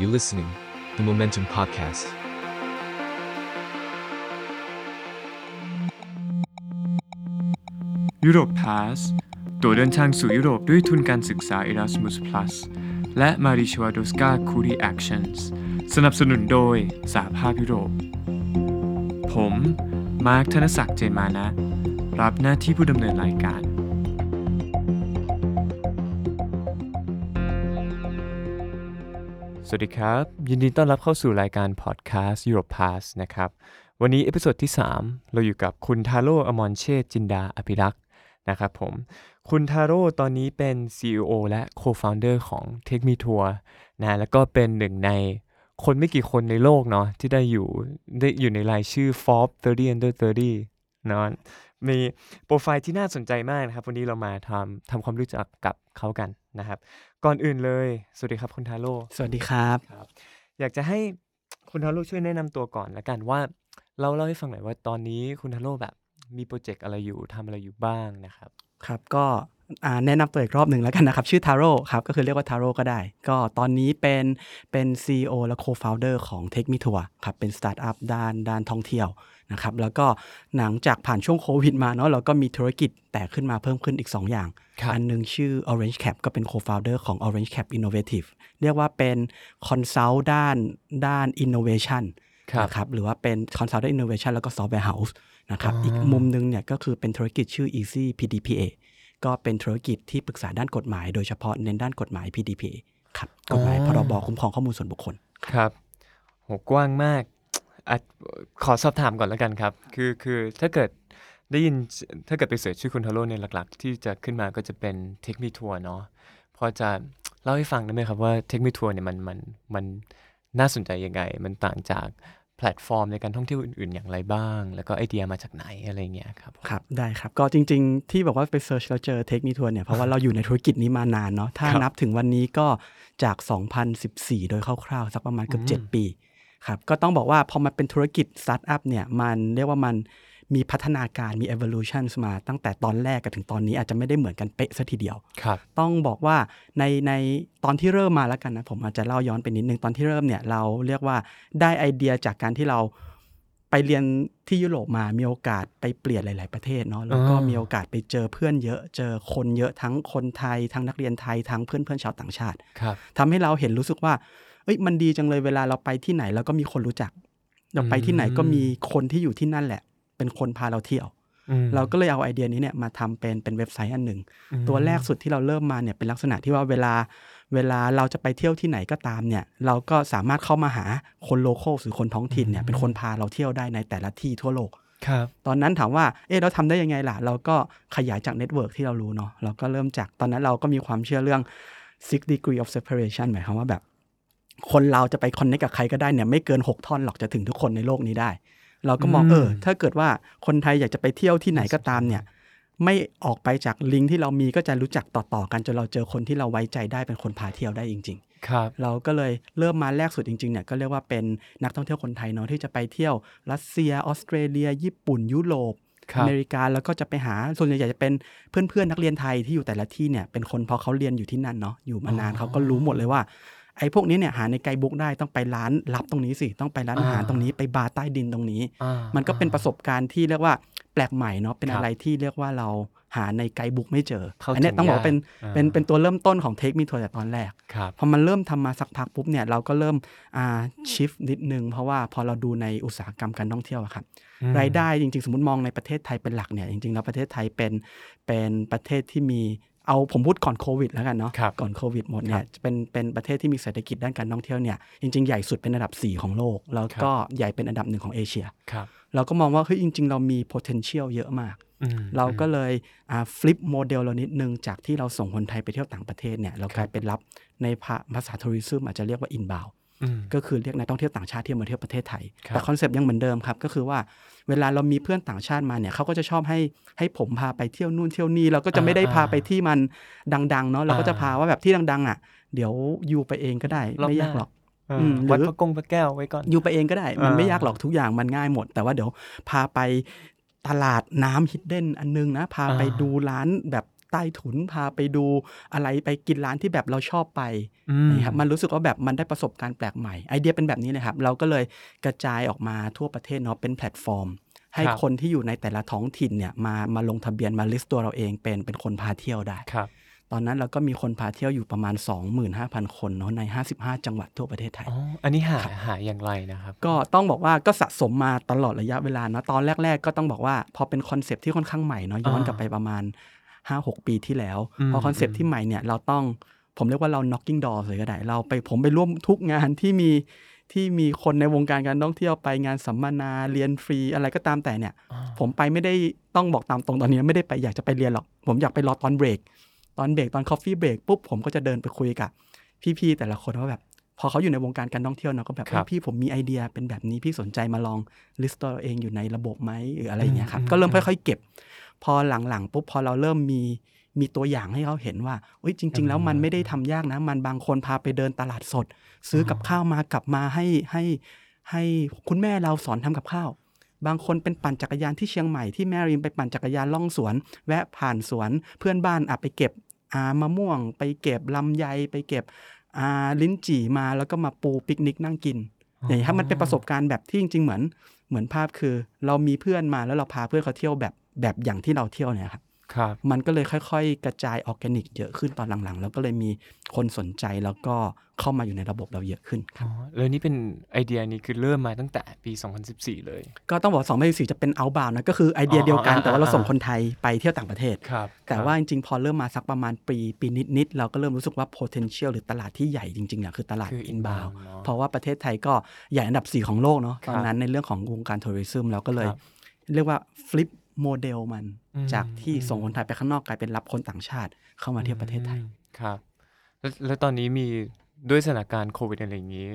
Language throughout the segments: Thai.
You listening, the Momentum Podcast. ยุโรปพาสตัวเดินทางสู่ยุโรปด้วยทุนการศึกษา Erasmus Plus และ m a r i c h w a d o s k a c u r i Actions สนับสนุนโดยสหภาพยุโรป ผม มาร์คธนศักดิ์เจนมานะ รับหน้าที่ผู้ดำเนินรายการ สวัสดีครับ ยินดีต้อนรับเข้าสู่รายการพอดแคสต์ Europe Pass นะครับ วันนี้ episode ที่ 3 เราอยู่กับคุณทาโร่อมรเชษจินดาอภิรักษ์นะครับผม คุณทาโร่ตอนนี้เป็น CEO และ Co-founder ของ Take Me Tour นะแล้วก็เป็นหนึ่งในคนไม่กี่คนในโลกเนาะที่ได้อยู่ได้อยู่ในรายชื่อ Forbes 30 under 30เนาะ มีโปรไฟล์ที่น่าสนใจมากนะครับ วันนี้เรามาทำทำความรู้จักกับเขากันนะครับ ก่อนอื่นเลย สวัสดีครับคุณทาโร่สวัสดีครับครับ อยากจะให้คุณทาโร่ช่วยแนะนำตัวก่อนละกันว่า เราเล่าให้ฟังหน่อยว่าตอนนี้คุณทาโร่แบบมีโปรเจกต์อะไรอยู่ทำอะไรอยู่บ้างนะครับ ครับก็อ่า แนะนำตัวอีกรอบหนึ่งแล้วกันนะครับ ชื่อทาโร่ครับ ก็คือเรียกว่าทาโร่ก็ได้ ก็ตอนนี้เป็นเป็น CEO และ Co-founder ของ Take Me Tour ครับ เป็นสตาร์ทอัพด้านด้านท่องเที่ยวนะครับ แล้วก็หลังจากผ่านช่วงโควิดมาเนาะเราก็มีธุรกิจแตกขึ้นมาเพิ่มขึ้นอีก 2 อย่างครับอันหนึงชื่อ Orange Cap ก็เป็น Co-founder ของ Orange Cap Innovative เรียกว่าเป็น Consult ด้านด้าน Innovation ครับนะครับหรือว่าเป็น Consult ด้าน Innovation แล้วก็ Software House นะครับอ่าอีกมุมหนึงเนี่ยก็คือเป็นธุรกิจชื่อ Easy PDPA ก็เป็นธุรกิจที่ปรึกษาด้านกฎหมาย โดยเฉพาะเน้นด้านกฎหมาย PDPA ครับกฎหมายพรบคุ้มครองข้อมูลส่วนบุคคลครับโหกว้างมากอะขอสอบถามก่อนแล้วกันครับ คือคือถ้าเกิดได้ยินถ้าเกิดไป search ชื่อคุณทาโร่เนี่ยหลัก ๆ ที่จะขึ้นมาก็จะเป็น Take Me Tour เนาะพอจะเล่าให้ฟังได้ไหมครับว่า Take Me Tour เนี่ยมันมันมันน่าสนใจยังไง มันต่างจาก แพลตฟอร์มในการท่องเที่ยวอื่นๆ อย่างไรบ้าง แล้วก็ไอเดียมาจากไหนอะไรเงี้ยครับครับ ได้ครับ ก็จริงๆ ที่บอกว่าไป search แล้วเจอ Take Me Tour เนี่ย เพราะว่าเราอยู่ในธุรกิจนี้มานานเนาะถ้าครับนับถึงวันนี้ก็จาก 2014 โดยคร่าวๆ สักประมาณเกือบอืม7ปีครับก็ต้องบอกว่าพอมันเป็นธุรกิจสตาร์ทอัพเนี่ยมันเรียกว่ามัน มีพัฒนาการมี evolution มาตั้งแต่ตอนแรกกับถึงตอนนี้อาจจะไม่ได้เหมือนกันเป๊ะซะทีเดียวครับต้องบอกว่าในในตอนที่เริ่มมาแล้วกันนะ ผมอาจจะเล่าย้อนไปนิดนึง ตอนที่เริ่มเนี่ยเราเรียกว่าได้ไอเดียจากการที่เราไปเรียนที่ยุโรปมามีโอกาสไปเปลี่ยนหลาย ๆ ประเทศเนาะแล้วก็อ่ามีมีโอกาสไปเจอเพื่อนเยอะเจอคนเยอะทั้งคนไทย ทั้งนักเรียนไทยทั้งเพื่อนเพื่อนๆชาวต่างชาติครับทำให้เราเห็นรู้สึกว่าเอ้ยมันดีจังเลยเวลาเราไปที่ไหนเราก็มีคนรู้จักเราไปที่ไหนก็มีคนที่อยู่ที่นั่นแหละ เป็นคนพาเราเที่ยวอืมเราก็เลยเอาไอเดียนี้เนี่ยมาทำเป็นเป็นเว็บไซต์อันหนึ่งอืมตัวแรกสุดที่เราเริ่มมาเนี่ยเป็นลักษณะที่ว่าเวลาเวลาเราจะไปเที่ยวที่ไหนก็ตามเนี่ย เราก็สามารถเข้ามาหาคน local หรือคนท้องถิ่นเนี่ยเป็นคนพาเราเที่ยวได้ในแต่ละที่ทั่วโลกครับตอนนั้นถามว่า เอ๊ะเราทำได้ยังไงล่ะ เราก็ขยายจาก network ที่เรารู้เนาะ เราก็เริ่มจากตอนนั้นเราก็มีความเชื่อเรื่อง six degree of separation หมายความว่าแบบ คนเราจะไปคอนเนคกับใครก็ได้เนี่ยไม่เกิน 6 ท่อนหรอกจะถึงทุกคนในโลกนี้ได้ เราก็มองอืมเออ ถ้าเกิดว่าคนไทยอยากจะไปเที่ยวที่ไหนก็ตามเนี่ย ไม่ออกไปจากลิงก์ที่เรามีก็จะรู้จักต่อๆกันจนเราเจอคนที่เราไว้ใจได้เป็นคนพาเที่ยวได้จริง ๆ ครับ เราก็เลยเริ่มมาแรกสุดจริงๆเนี่ยก็เรียกว่าเป็นนักท่องเที่ยวคนไทยเนาะที่จะไปเที่ยวรัสเซียออสเตรเลีย ญี่ปุ่นยุโรปครับอเมริกาแล้วก็จะไปหาส่วนใหญ่จะเป็นเพื่อนๆนักเรียนไทยที่อยู่แต่ละที่เนี่ยเป็นคนพอเขาเรียนอยู่ที่นั่นเนาะอยู่มานานอ๋อเขาก็รู้หมดเลยว่า ไอ้พวกนี้เนี่ยหาในไกด์บุ๊กได้ต้องไปร้านลับตรงนี้สิ ต้องไปร้านอาหารอ่าตรงนี้ไปบาร์ใต้ดินตรงนี้อ่ามันก็เป็นประสบการณ์ที่เรียกว่าแปลกใหม่เนาะเป็นครับอะไรที่เรียกว่าเราหาในไกด์บุ๊กไม่เจอเข้าอันเนี้ยถึงต้องบอกว่าเป็นยากเป็นอ่าเป็นตัวเริ่มต้นของเทคมีทัวร์แต่ตอนแรกครับพอมันเริ่มทำมาสักพักปุ๊บเนี่ยเราก็เริ่มอ่าชิฟนิดนึง เพราะว่าพอเราดูในอุตสาหกรรมการท่องเที่ยวอะครับอืมรายได้จริง ๆ สมมติมองในประเทศไทยเป็นหลักเนี่ยจริงๆแล้วประเทศไทยเป็นเป็นประเทศที่มี เอาผมพูดก่อนโควิดแล้วกันเนาะครับก่อนโควิดหมดเนี่ยเป็นเป็นประเทศที่มีเศรษฐกิจด้านการท่องเที่ยวเนี่ยจริง ๆ ใหญ่สุดเป็นอันดับ 4 ของโลก แล้วก็ใหญ่เป็นอันดับหนึ่งของเอเชียครับเราก็มองว่าเฮ้ยจริง ๆ เรามี potential เยอะมากอืมเราก็เลยฟลิปโมเดลเรานิดนึงจากที่เราส่งคนไทยไปเที่ยวต่างประเทศเนี่ยเรากลายเป็นรับในภาภาษาทัวริซึมอาจจะเรียกว่า inbound อืม ก็คือเรียกนักท่องเที่ยวต่างชาติที่มาเที่ยวประเทศไทยครับแต่คอนเซปต์ยังเหมือนเดิมครับ ก็คือว่าเวลาเรามีเพื่อนต่างชาติมาเนี่ยเขาก็จะชอบให้ให้ผมพาไปเที่ยวนู่นเที่ยวนี่เราก็จะไม่ได้พาไปที่มันดังๆเนาะเราก็จะพาว่าแบบที่ดังๆ อะ เดี๋ยว you ไปเองก็ได้รอบไม่หน้ายากหรอกอ่าอืมหรือวัดพระกงพระแก้วไว้ก่อน you ไปเองก็ได้ มันอ่าไม่ยากหรอกทุกอย่างมันง่ายหมด แต่ว่าเดี๋ยวพาไปตลาดน้ำ hidden อันนึงนะ พาไปอ่าดูร้านแบบ ใต้ถุนพาไปดูอะไรไปกินร้านที่แบบเราชอบไปอืมนะครับมันรู้สึกว่าแบบมันได้ประสบการณ์แปลกใหม่ไอเดียเป็นแบบนี้เลยครับ เราก็เลยกระจายออกมาทั่วประเทศเนาะเป็นแพลตฟอร์ม ให้ครับคนที่อยู่ในแต่ละท้องถิ่นเนี่ยมามาลงทะเบียนมา list ตัวเราเองเป็นเป็นคนพาเที่ยวได้ครับตอนนั้นเราก็มีคนพาเที่ยวอยู่ประมาณ 25,000 คนเนาะใน 55 จังหวัดทั่วประเทศไทยอ๋ออันนี้หาหาอย่างไรนะครับ ก็ต้องบอกว่าก็สะสมมาตลอดระยะเวลาเนาะตอนแรก ๆ ก็ต้องบอกว่าพอเป็นคอนเซปต์ที่ค่อนข้างใหม่เนาะย้อนอ่ากลับไปประมาณ 5-6 ปีที่แล้วอืมพอคอนเซปต์อืมที่ใหม่เนี่ยเราต้องผมเรียกว่าเรา knocking door เลยก็ได้ เราไปผมไปร่วมทุกงานที่มีที่มีคนในวงการการท่องเที่ยวไปงานสัมมนาเรียนฟรีอะไรก็ตามแต่เนี่ยอ๋อผมไปไม่ได้ต้องบอกตามตรงตอนนี้ไม่ได้ไปอยากจะไปเรียนหรอก ผมอยากไปรอตอนเบรกตอนเบรกตอน coffee break ปุ๊บผมก็จะเดินไปคุยกับพี่ๆแต่ละคนว่าแบบพอเขาอยู่ในวงการการท่องเที่ยวเนาะก็แบบครับเฮ้ยพี่ผมมีไอเดียเป็นแบบนี้พี่สนใจมาลอง list ตัวเองอยู่ในระบบไหมหรืออะไรอย่างเงี้ยครับอืมก็เริ่มอืมค่อยๆเก็บ พอหลังๆปุ๊บพอเราเริ่มมีมีตัวอย่างให้เขาเห็นว่าเอ้ยจริง ๆ แล้วมันไม่ได้ทำยากนะ มันบางคนพาไปเดินตลาดสด ซื้อกับข้าวมากลับมาให้ให้ให้คุณแม่เราสอนทำกับข้าว บางคนเป็นปั่นจักรยานที่เชียงใหม่ที่แม่ริมไปปั่นจักรยานล่องสวน แวะผ่านสวนเพื่อนบ้านอะไปเก็บอามะม่วง ไปเก็บลำไยไปเก็บอาลิ้นจี่มาแล้วก็มาปูปิกนิกนั่งกินอย่างนี้ยครับมันเป็นประสบการณ์แบบที่จริง ๆ เหมือนเหมือนภาพคือ เรามีเพื่อนมาแล้วเราพาเพื่อนเขาเที่ยวแบบ แบบอย่างที่เราเที่ยวเนี่ยครับครับมันก็เลยค่อย ๆ กระจายออร์แกนิกเยอะขึ้นตอนหลังๆ แล้วก็เลยมีคนสนใจแล้วก็เข้ามาอยู่ในระบบเราเยอะขึ้นคอ๋รัอบแล้วนี่เป็นไอเดียนี้คือเริ่มมาตั้งแต่ปี 2014 เลย ก็ต้องบอก 2 0 1 4 จะเป็น outbound นะก็คือไอเดียเดียวกันอ๋อแต่ว่าเราส่งอ่าคนไทยไปเที่ยวต่างประเทศครับแต่ว่าจริงๆ พอเริ่มมาสักประมาณปีปีนิดๆ เราก็เริ่มรู้สึกว่า potential หรือตลาดที่ใหญ่จริงๆเนี่ยคือตลาดคือ inbound inbound เนอะเพราะว่าประเทศไทยก็ใหญ่อันดับ 4 ของโลกเนาะครับตอนนั้นในเรื่องของวงการ tourism เราก็เลยครับเรียกว่า flip โมเดลมันอืมจากที่อืมส่งคนไทยไปข้างนอกกลายเป็นรับคนต่างชาติเข้ามาเที่ยวประเทศไทยอืมครับแล้วแล้วตอนนี้มีด้วยสถานการณ์โควิดอะไรอย่างนี้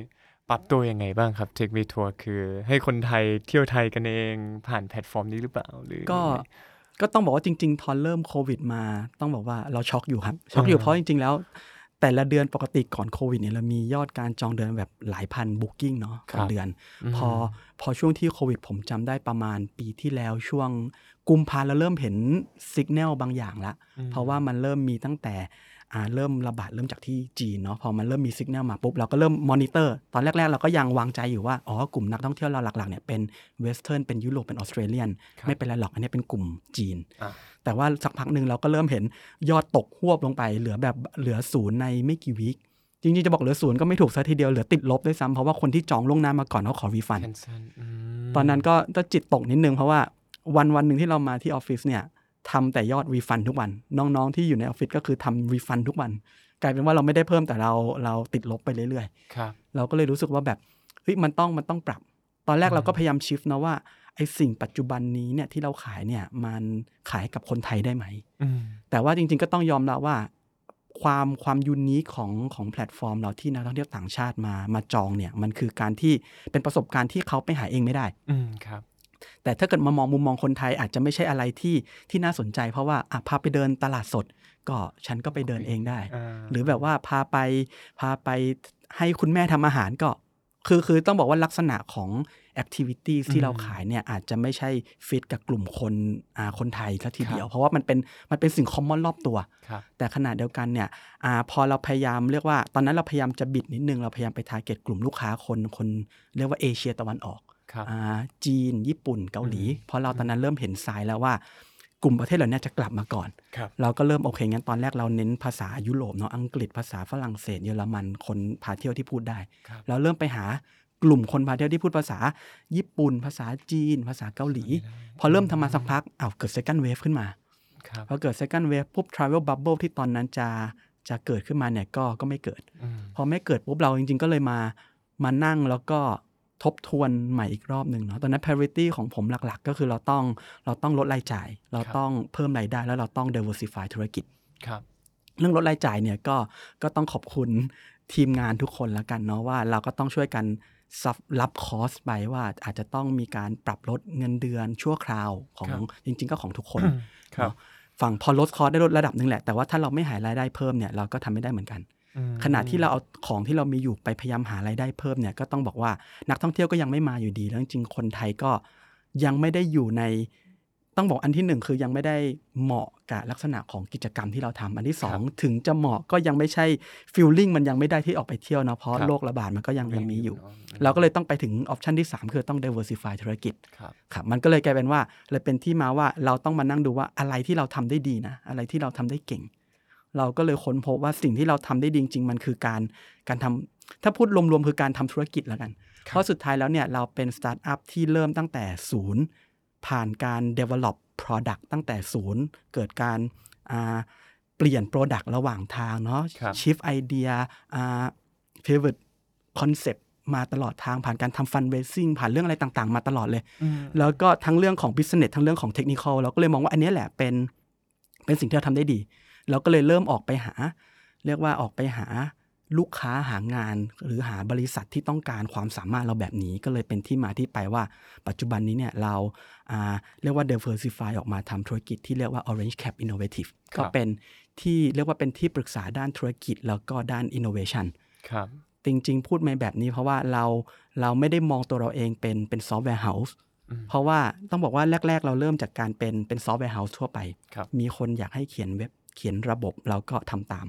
ปรับตัวยังไงบ้างครับ Take Me Tour คือ ให้คนไทยเที่ยวไทยกันเองผ่านแพลตฟอร์มนี้หรือเปล่าหรือก็ยังไงก็ต้องบอกว่าจริง ๆ ตอนเริ่มโควิดมา ต้องบอกว่าเราช็อกอยู่ครับช็อกอยู่อ่าเพราะจริง ๆ แล้ว แต่ละเดือนปกติก่อนโควิดเนี่ยเรามียอดการจองเดือนแบบหลายพัน booking เนาะต่อเดือนมพอพอช่วงที่โควิด ผมจำได้ประมาณปีที่แล้วช่วงกุมภาเราเริ่มเห็นสัญญาณบางอย่างละอืมเพราะว่ามันเริ่มมีตั้งแต่อ่า เริ่มระบาดเริ่มจากที่จีนเนาะพอมันเริ่มมีสัญญาณมาปุ๊บเราก็เริ่มมอนิเตอร์ ตอนแรก ๆ เราก็ยังวางใจอยู่ว่าอ๋อกลุ่มนักท่องเที่ยวเราหลักๆเนี่ยเป็น Western เป็นยุโรปเป็น Australian ครับไม่เป็นไรหรอกอันนี้เป็นกลุ่มจีนอะแต่ว่าสักพักหนึ่งเราก็เริ่มเห็นยอดตกหวบลงไป เหลือแบบเหลือศูนย์ในไม่กี่ week จริงๆ จะบอกเหลือศูนย์ก็ไม่ถูกซะทีเดียว เหลือติดลบด้วยซ้ำเพราะว่าคนที่จองล่วงหน้ามาก่อนเขาขอรีฟัน cancel มตอนนั้นก็ก็จิตตกนิดนึงเพราะว่าวันวันหนึ่งที่เรามาที่ออฟฟิศเนี่ย ทำแต่ยอด refund ทุกวัน น้องๆ ที่อยู่ในออฟฟิศก็คือทำ refund ทุกวัน กลายเป็นว่าเราไม่ได้เพิ่มแต่เราเราติดลบไปเรื่อยครับๆเราก็เลยรู้สึกว่าแบบเฮ้ยมันต้องมันต้องปรับ ตอนแรกอืมเราก็พยายาม shift นะว่าไอสิ่งปัจจุบันนี้เนี่ยที่เราขายเนี่ยมันขายกับคนไทยได้ไหมอืมแต่ว่าจริง ๆ ก็ต้องยอมรับว่า ความความ unique ของของแพลตฟอร์ม เราที่นักท่องเที่ยวต่างชาติมามาจองเนี่ยมันคือการที่เป็นประสบการณ์ที่เขาไปหาเองไม่ได้ อืมครับ แต่ถ้าเกิดมามองมุมมองคนไทยอาจจะไม่ใช่อะไรที่ที่น่าสนใจ เพราะว่าอะพาไปเดินตลาดสด ก็ฉันก็ไปเดินเองได้อ่าหรือแบบว่าพาไปพาไปให้คุณแม่ทำอาหารก็ คือคือต้องบอกว่าลักษณะของ activities ที่เราขายเนี่ยอาจจะไม่ใช่ฟิตกับกลุ่มคนอ่าคนไทยซะทีเดียว เพราะว่ามันเป็นมันเป็นสิ่งคอมมอนรอบตัวครับแต่ขณะเดียวกันเนี่ยอาพอเราพยายามเรียกว่า ตอนนั้นเราพยายามจะบิดนิดนึง เราพยายามไปทาร์เก็ตกลุ่มลูกค้าคนคนเรียกว่าเอเชียตะวันออกครับอ่า จีน ญี่ปุ่นเกาหลีอืมเพราะเราตอนนั้นเริ่มเห็นสายแล้วว่ากลุ่มประเทศเหล่านี้จะกลับมาก่อนครับเราก็เริ่มโอเคงั้นตอนแรกเราเน้นภาษายุโรปเนาะอังกฤษภาษาฝรั่งเศสเยอรมันคนพาเที่ยวที่พูดได้ครับเราเริ่มไปหากลุ่มคนพาเที่ยวที่พูดภาษา ญี่ปุ่น ภาษาจีน ภาษาเกาหลี พอเริ่มทำมาสักพักอ้าวเกิด second wave ขึ้นมาครับพอเกิด second wave ปุ๊บ travel bubble ที่ตอนนั้นจะจะเกิดขึ้นมาเนี่ยก็ก็ไม่เกิดอืมพอไม่เกิดปุ๊บเราจริง ๆ ก็เลยมามานั่งแล้วก็ ทบทวนใหม่อีกรอบหนึ่งเนาะ ตอนนั้น priority ของผมหลักๆ ก็คือเราต้องเราต้องลดรายจ่าย เราต้องเพิ่มรายได้ แล้วเราต้อง diversify ธุรกิจ ครับ เรื่องลดรายจ่ายเนี่ยก็ก็ต้องขอบคุณทีมงานทุกคนแล้วกันเนาะว่าเราก็ต้องช่วยกันซับรับคอสไปว่าอาจจะต้องมีการปรับลดเงินเดือนชั่วคราวของครับจริง ๆ ก็ของทุกคนครับเนาะฝั่งพอลดคอสได้ลดระดับหนึ่งแหละ แต่ว่าถ้าเราไม่หารายได้เพิ่มเนี่ยเราก็ทำไม่ได้เหมือนกันอืม ขณะที่เราเอาของที่เรามีอยู่ไปพยายามหารายได้เพิ่มเนี่ยก็ต้องบอกว่านักท่องเที่ยวก็ยังไม่มาอยู่ดีแล้วจริงๆคนไทยก็ยังไม่ได้อยู่ในต้องบอกอันที่หนึ่งคือยังไม่ได้เหมาะกับลักษณะของกิจกรรมที่เราทำอันที่สองถึงจะเหมาะก็ยังไม่ใช่ฟิลลิ่งมันยังไม่ได้ที่ออกไปเที่ยวนะเพราะครับโรคระบาดมันก็ยังยังมีอยู่เนอะเราก็เลยต้องไปถึงออปชันที่ 3 คือต้อง diversify ธุรกิจครับครับมันก็เลยกลายเป็นว่าเลยเป็นที่มาว่าเราต้องมานั่งดูว่าอะไรที่เราทำได้ดีนะ อะไรที่เราทำได้เก่ง เราก็เลยค้นพบว่าสิ่งที่เราทำได้ดีจริง ๆ มันคือการการทำถ้าพูดรวมๆคือการทำธุรกิจแล้วกันครับเพราะสุดท้ายแล้วเนี่ยเราเป็นสตาร์ทอัพที่เริ่มตั้งแต่ศูนย์ผ่านการ develop product ตั้งแต่ศูนย์เกิดการอ่าเปลี่ยน product ระหว่างทางเนาะครับ shift idea อ่า pivot concept มาตลอดทางผ่านการทำ fundraising ผ่านเรื่องอะไรต่างๆ มาตลอดเลยอืมแล้วก็ทั้งเรื่องของ business ทั้งเรื่องของ technical เราก็เลยมองว่าอันเนี้ยแหละเป็นเป็นสิ่งที่เราทำได้ดี เราก็เลยเริ่มออกไปหา เรียกว่าออกไปหาลูกค้าหางาน หรือหาบริษัทที่ต้องการความสามารถเราแบบนี้ก็เลยเป็นที่มาที่ไปว่า ปัจจุบันนี้เนี่ยเราอ่าเรียกว่า diversify ออกมาทำธุรกิจที่เรียกว่า Orange Cap Innovative ครับก็เป็นที่เรียกว่าเป็นที่ปรึกษาด้านธุรกิจแล้วก็ด้าน innovation ครับจริง ๆ พูดมาแบบนี้เพราะว่าเราเราไม่ได้มองตัวเราเองเป็นเป็น software house อืมเพราะว่าต้องบอกว่าแรก ๆ เราเริ่มจากการเป็นเป็น software house ทั่วไปครับมีคนอยากให้เขียนเว็บ เขียนระบบเราก็ทำตาม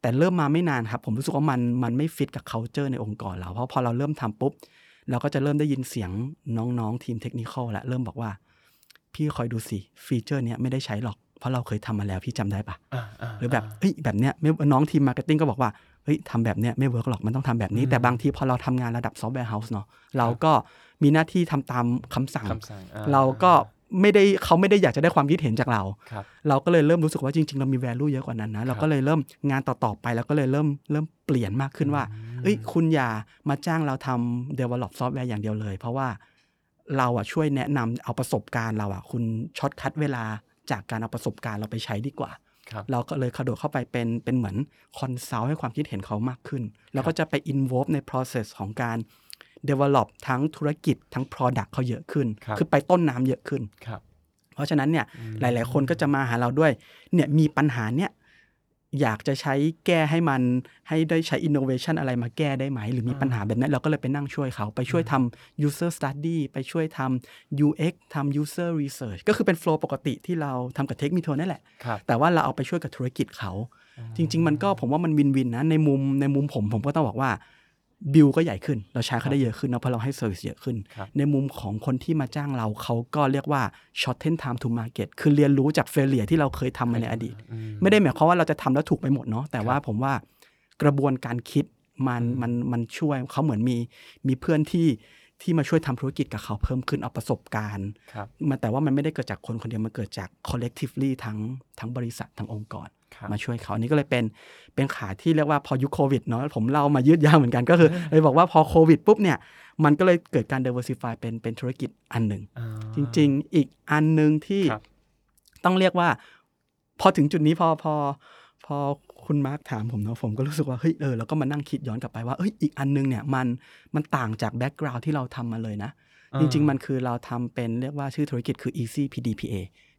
แต่เริ่มมาไม่นานครับ ผมรู้สึกว่ามันมันไม่ฟิตกับ culture ในองค์กรเรา เพราะพอเราเริ่มทำปุ๊บ เราก็จะเริ่มได้ยินเสียงน้องๆ ทีมเทคนิคแล้วเริ่มบอกว่า พี่คอยดูสิ feature เนี้ยไม่ได้ใช้หรอก เพราะเราเคยทำมาแล้วพี่จำได้ปะอ่าาหรือแบบเฮ้ยแบบเนี้ยไม่น้องทีม marketing ก็บอกว่าเฮ้ยทำแบบเนี้ยไม่ work หรอกมันต้องทำแบบนี้อืมแต่บางทีพอเราทำงานระดับ software house เนาะเราก็มีหน้าที่ทำตามคำสั่งคำสั่งอ่เราก็ ไม่ได้เขาไม่ได้อยากจะได้ความคิดเห็นจากเราครับเราก็เลยเริ่มรู้สึกว่าจริง ๆ เรามี value เยอะกว่านั้นนะเราก็เลยเริ่มงานต่อ ๆ ไปแล้วก็เลยเริ่มเริ่มเปลี่ยนมากขึ้นว่า เอ้ยคุณอย่ามาจ้างเราทำ develop ซอฟต์แวร์อย่างเดียวเลย เพราะว่าเราอะช่วยแนะนำเอาประสบการณ์เราอะคุณ shortcut เวลาจากการเอาประสบการณ์เราไปใช้ดีกว่าครับเราก็เลยกระโดดเข้าไปเป็นเป็นเหมือน consult ให้ความคิดเห็นเขามากขึ้น แล้วก็จะไป involve ใน process ของการ develop ทั้งธุรกิจทั้ง product เขาเยอะขึ้นครับคือไปต้นน้ำเยอะขึ้นครับเพราะฉะนั้นเนี่ยอืมหลาย ๆ คนก็จะมาหาเราด้วยเนี่ยมีปัญหาเนี่ยอยากจะใช้แก้ให้มันให้ได้ใช้ innovation อะไรมาแก้ได้ไหม หรือมีปัญหาแบบนั้นเราก็เลยไปนั่งช่วยเขาไปช่วยทำ user study ไปช่วยทำ UX ทำ user research ก็คือเป็น flow ปกติที่เราทำกับ Tech m e t o นั่นแหละครับแต่ว่าเราเอาไปช่วยกับธุรกิจเขา จริง ๆ มันก็ผมว่ามันวินวินนะในมุมในมุมผมผมก็ต้องบอกว่า บิลก็ใหญ่ขึ้น เราชาร์จเขาได้เยอะขึ้นนะเพราะเราให้ service เยอะขึ้นครับในมุมของคนที่มาจ้างเราเขาก็เรียกว่า shorten time to market คือเรียนรู้จาก failure ที่เราเคยทำมาในอดีตอืไม่ได้หมายความว่าเราจะทำแล้วถูกไปหมดเนาะแต่ว่าผมว่ากระบวนการคิดมันมันมันช่วยเขาเหมือนมีมีเพื่อนที่ที่มาช่วยทำธุรกิจกับเขาเพิ่มขึ้นเอาประสบการณ์ครับมันแต่ว่ามันไม่ได้เกิดจากคนคนเดียวมันเกิดจาก collectively ทั้งทั้งบริษัททั้งองค์กรครับ มาช่วยเขาอันนี้ก็เลยเป็นเป็นขาที่เรียกว่าพอยุคโควิดเนาะผมเล่ามายืดยาวเหมือนกันก็คือเลยบอกว่าพอโควิดปุ๊บเนี่ย มันก็เลยเกิดการ diversify เป็นเป็นธุรกิจอันหนึ่งอ่าจริง ๆ อีกอันหนึ่งที่ครับต้องเรียกว่า พอถึงจุดนี้พอพอพอคุณมาร์คถามผมเนาะผมก็รู้สึกว่าเฮ้ยเออเราก็มานั่งคิดย้อนกลับไปว่าเอ้ยอีกอันนึงเนี่ยมันมันต่างจาก background ที่เราทำมาเลยนะอ่าจริง ๆ มันคือเราทำเป็นเรียกว่าชื่อธุรกิจคือ Easy PDPA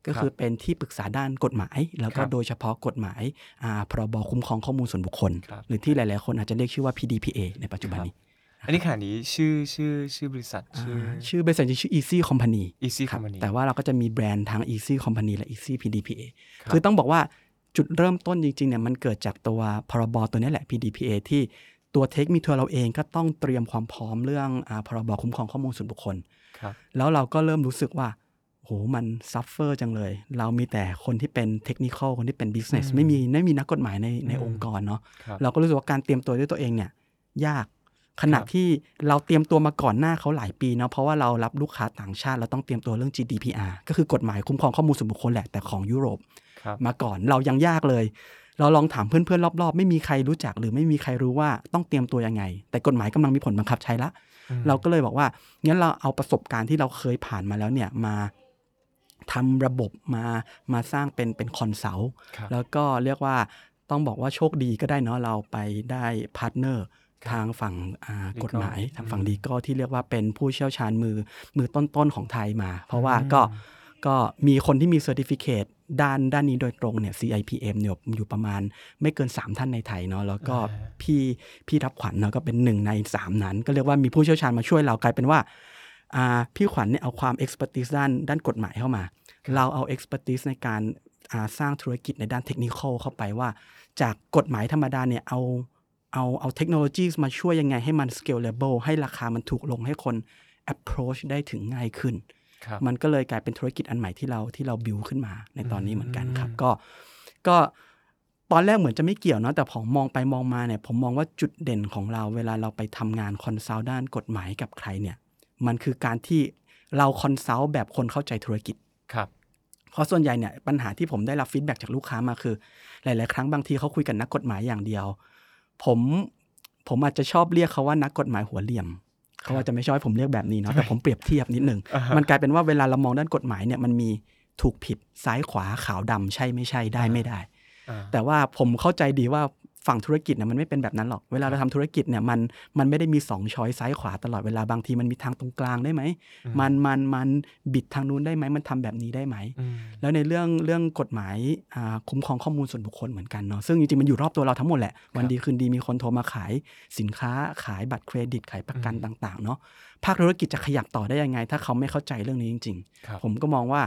ก็คือเป็นที่ปรึกษาด้านกฎหมาย แล้วก็ครับโดยเฉพาะกฎหมายอ่าพรบคุ้มครองข้อมูลส่วนบุคคลครับหรือที่หลาย ๆ คนอาจจะเรียกชื่อว่า PDPA ในปัจจุบันนี้อันนี้ขณะนี้ชื่อชื่อชื่อบริษัท ชื่ออ่าชื่อบริษัทจริงชื่อ Easy Company Easy ครับ Company แต่ว่าเราก็จะมีแบรนด์ทั้ง Easy Company และ Easy PDPA ครับคือต้องบอกว่าจุดเริ่มต้นจริง ๆ เนี่ยมันเกิดจากตัวพรบตัวนี้แหละ PDPA ที่ตัวเทคมีทัวร์เราเองก็ต้องเตรียมความพร้อมเรื่องอาพรบคุ้มครองข้อมูลส่วนบุคคลครับแล้วเราก็เริ่มรู้สึกว่า โหมัน suffer จังเลย เรามีแต่คนที่เป็น technical คนที่เป็น business อืมไม่มีไม่มีนักกฎหมายในในอืมองค์กรเนาะครับเราก็รู้สึกว่าการเตรียมตัวด้วยตัวเองเนี่ย ยากขนาดครับที่เราเตรียมตัวมาก่อนหน้าเขาหลายปีเนาะเพราะว่าเรารับลูกค้าต่างชาติเราต้องเตรียมตัวเรื่อง GDPR ก็คือกฎหมายคุ้มครองข้อมูลส่วนบุคคลแหละแต่ของยุโรปครับมาก่อนเรายังยากเลย เราลองถามเพื่อนๆรอบ ๆ ไม่มีใครรู้จัก หรือไม่มีใครรู้ว่าต้องเตรียมตัวยังไง แต่กฎหมายกำลังมีผลบังคับใช้ละอืมเราก็เลยบอกว่างั้นเราเอาประสบการณ์ที่เราเคยผ่านมาแล้วเนี่ยมา ทำระบบมามาสร้างเป็นเป็น consult ครับแล้วก็เรียกว่าต้องบอกว่าโชคดีก็ได้เนาะเราไปได้ partner ทางฝั่งอ่า Legal กฎหมายทางฝั่งอืมดีก็ที่เรียกว่าเป็นผู้เชี่ยวชาญมือมือต้นๆของไทยมา เพราะว่าก็ก็มีคนที่มี certificate ด้านด้านนี้โดยตรงเนี่ย CIPM เนี่ยอยู่ประมาณไม่เกิน 3 ท่านในไทยเนาะแล้วก็อ่าพี่พี่รับขวัญเนาะก็เป็นหนึ่งใน 3 นั้น ก็เรียกว่ามีผู้เชี่ยวชาญมาช่วยเรากลายเป็นว่าอ่า พี่ขวัญเนี่ยเอาความ expertise ด้านด้านกฎหมายเข้ามา เราเอา expertise ในการอ่าสร้างธุรกิจในด้านเทคนิคเข้าไปว่า จากกฎหมายธรรมดาเนี่ยเอาเอาเอาเทคโนโลยีมาช่วยยังไงให้มัน scalable ให้ราคามันถูกลงให้คน approach ได้ถึงง่ายขึ้นครับมันก็เลยกลายเป็นธุรกิจอันใหม่ที่เราที่เราบิวขึ้นมาในตอนนี้เหมือนกันครับอืมก็ก็ตอนแรกเหมือนจะไม่เกี่ยวเนาะแต่ผมมองไปมองมาเนี่ยผมมองว่าจุดเด่นของเราเวลาเราไปทำงาน consult ด้านกฎหมายกับใครเนี่ย มันคือการที่เรา consult แบบคนเข้าใจธุรกิจครับเพราะส่วนใหญ่เนี่ยปัญหาที่ผมได้รับ feedback จากลูกค้ามาคือ หลาย ๆ ครั้งบางทีเขาคุยกับนักกฎหมายอย่างเดียว ผมผมอาจจะชอบเรียกเขาว่านักกฎหมายหัวเหลี่ยมเขาอาจจะไม่ชอบให้ผมเรียกแบบนี้เนาะแต่ผมเปรียบเทียบนิดนึงอ่าฮะมันกลายเป็นว่าเวลาเรามองด้านกฎหมายเนี่ยมันมีถูกผิดซ้ายขวาขาวดำใช่ไม่ใช่ได้ไม่ได้อ่าแต่ว่าผมเข้าใจดีว่า ฝั่งธุรกิจเนี่ยมันไม่เป็นแบบนั้นหรอก เวลาเราทำธุรกิจเนี่ยมันมันไม่ได้มีสองช้อยซ้ายขวาตลอดเวลาบางทีมันมีทางตรงกลางได้ไหมอืมมันมันมันบิดทางนู้นได้ไหมมันทำแบบนี้ได้ไหมอืมแล้วในเรื่องเรื่องกฎหมายอ่าคุ้มครองข้อมูลส่วนบุคคลเหมือนกันเนาะซึ่งจริงๆมันอยู่รอบตัวเราทั้งหมดแหละ วันดีคืนดีมีคนโทรมาขายสินค้าขายบัตรเครดิตขายประกันอืมต่างๆเนาะภาคธุรกิจจะขยับต่อได้ยังไง ถ้าเขาไม่เข้าใจเรื่องนี้จริงครับๆผมก็มองว่า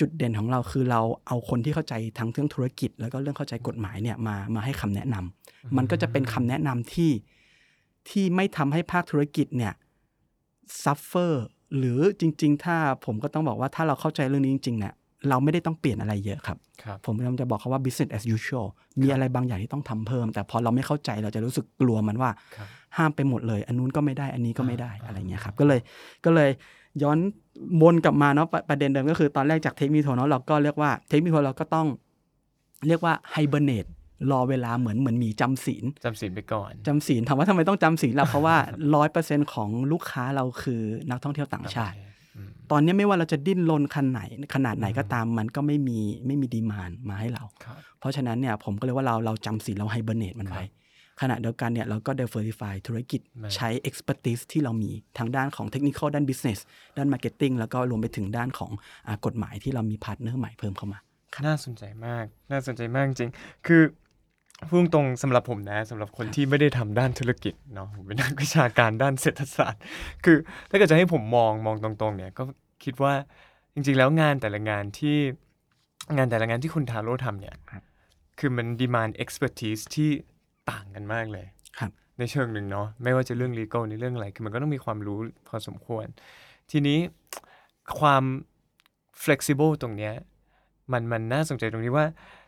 จุดเด่นของเราคือเราเอาคนที่เข้าใจทั้งเรื่องธุรกิจ แล้วก็เรื่องเข้าใจกฎหมายเนี่ยมามาให้คำแนะนำมันก็จะเป็นคำแนะนำที่ที่ไม่ทำให้ภาคธุรกิจเนี่ยซัฟเฟอร์หรือจริง ๆ ถ้าผมก็ต้องบอกว่าถ้าเราเข้าใจเรื่องนี้จริงๆเนี่ยเราไม่ได้ต้องเปลี่ยนอะไรเยอะครับครับผมกำลังจะบอกเขาว่า business as usual มีอะไรบางอย่างที่ต้องทำเพิ่ม แต่พอเราไม่เข้าใจเราจะรู้สึกกลัวมันว่าครับห้ามไปหมดเลย อันนู้นก็ไม่ได้อันนี้ก็ไม่ได้อ่าอะไรเงี้ยครับ ก็เลยก็เลยย้อน วนกลับมาเนาะประประเด็นเดิมก็คือตอนแรกจากเทคนิคเนาะเราก็เรียกว่าเทคนิคเราก็ต้องเรียกว่าไฮเบอร์เนตรอเวลาเหมือนเหมือนหมีจำศีลจำศีลไปก่อนจำศีลถามว่าทำไมต้องจำศีลล่ะเพราะว่าร้อยเปอร์เซ็นของลูกค้าเราคือนักท่องเที่ยวต่างชาติอืมตอนนี้ไม่ว่าเราจะดิ้นรนขนาดไหนขนาดไหนอืมก็ตามมันก็ไม่มีไม่มีดีมานมาให้เราครับเพราะฉะนั้นเนี่ยผมก็เลยว่าเราเราจำศีลเราไฮเบอร์เนตมันไว้ ขณะเดียวกันเนี่ยเราก็ diversify ธุรกิจมาใช้ expertise ที่เรามีทางด้านของ technical ด้าน business ด้าน marketing แล้วก็รวมไปถึงด้านของอากฎหมายที่เรามี partner ใหม่เพิ่มเข้ามาน่าสนใจมาก น่าสนใจมากจริง คือพูดตรงๆสำหรับผมนะสำหรับคนที่ไม่ได้ทำด้านธุรกิจเนาะผมเป็นนักวิชาการด้านเศรษฐศาสตร์ คือถ้าเกิดจะให้ผมมองมองตรงๆเนี่ยก็คิดว่าจริง ๆ แล้วงานแต่ละงานที่งานแต่ละงานที่คุณทาโร่ทำเนี่ยครับคือมัน demand expertise ที่ ต่างกันมากเลยครับ ในเชิงหนึ่งเนาะไม่ว่าจะเรื่อง legal ในเรื่องอะไรคือมันก็ต้องมีความรู้พอสมควร ทีนี้ความ flexible ตรงเนี้ยมันมันน่าสนใจตรงที่ว่า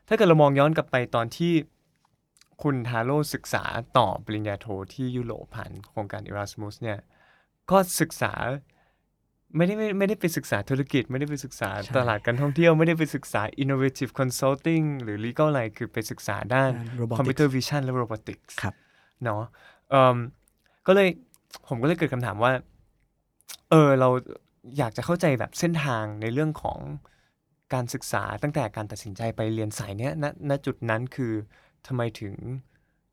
ถ้าเกิดเรามองย้อนกลับไปตอนที่คุณทาโร่ศึกษาต่อปริญญาโทที่ยุโรปผ่านโครงการ Erasmus เนี่ยก็ศึกษา ไม่ได้ไม่ไม่ได้ไปศึกษาธุรกิจ ไม่ได้ไปศึกษาใช่ตลาดการท่องเที่ยว ไม่ได้ไปศึกษา innovative consulting หรือ legal อะไรคือไปศึกษาด้านด้าน robotics computer vision และ robotics ครับเนาะเอิ่มก็เลยผมก็เลยเกิดคำถามว่า เออเราอยากจะเข้าใจแบบเส้นทางในเรื่องของการศึกษาตั้งแต่การตัดสินใจไปเรียนสายเนี้ยณณจุดนั้นคือทำไมถึง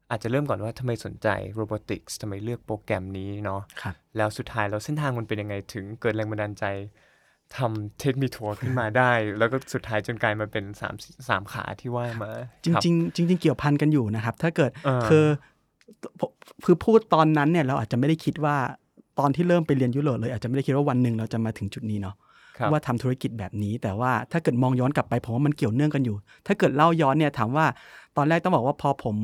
อาจจะเริ่มก่อนว่าทำไมสนใจ robotics ทำไมเลือกโปรแกรมนี้เนาะครับแล้วสุดท้ายแล้วเส้นทางมันเป็นยังไงถึงเกิดแรงบันดาลใจทำเทคนิคทัวร์ขึ้นมาได้ แล้วก็สุดท้ายจนกลายมาเป็นสามสามขาที่ว่ามา จริงๆจริงๆเกี่ยวพันกันอยู่นะครับ ถ้าเกิดเออคือคือพูดตอนนั้นเนี่ยเราอาจจะไม่ได้คิดว่าตอนที่เริ่มไปเรียนยุโรปเลยอาจจะไม่ได้คิดว่าวันหนึ่งเราจะมาถึงจุดนี้เนาะครับ ว่าทำธุรกิจแบบนี้ แต่ว่าถ้าเกิดมองย้อนกลับไปผมว่ามันเกี่ยวเนื่องกันอยู่ ถ้าเกิดเล่าย้อนเนี่ยถามว่าตอนแรกต้องบอกว่าพอผม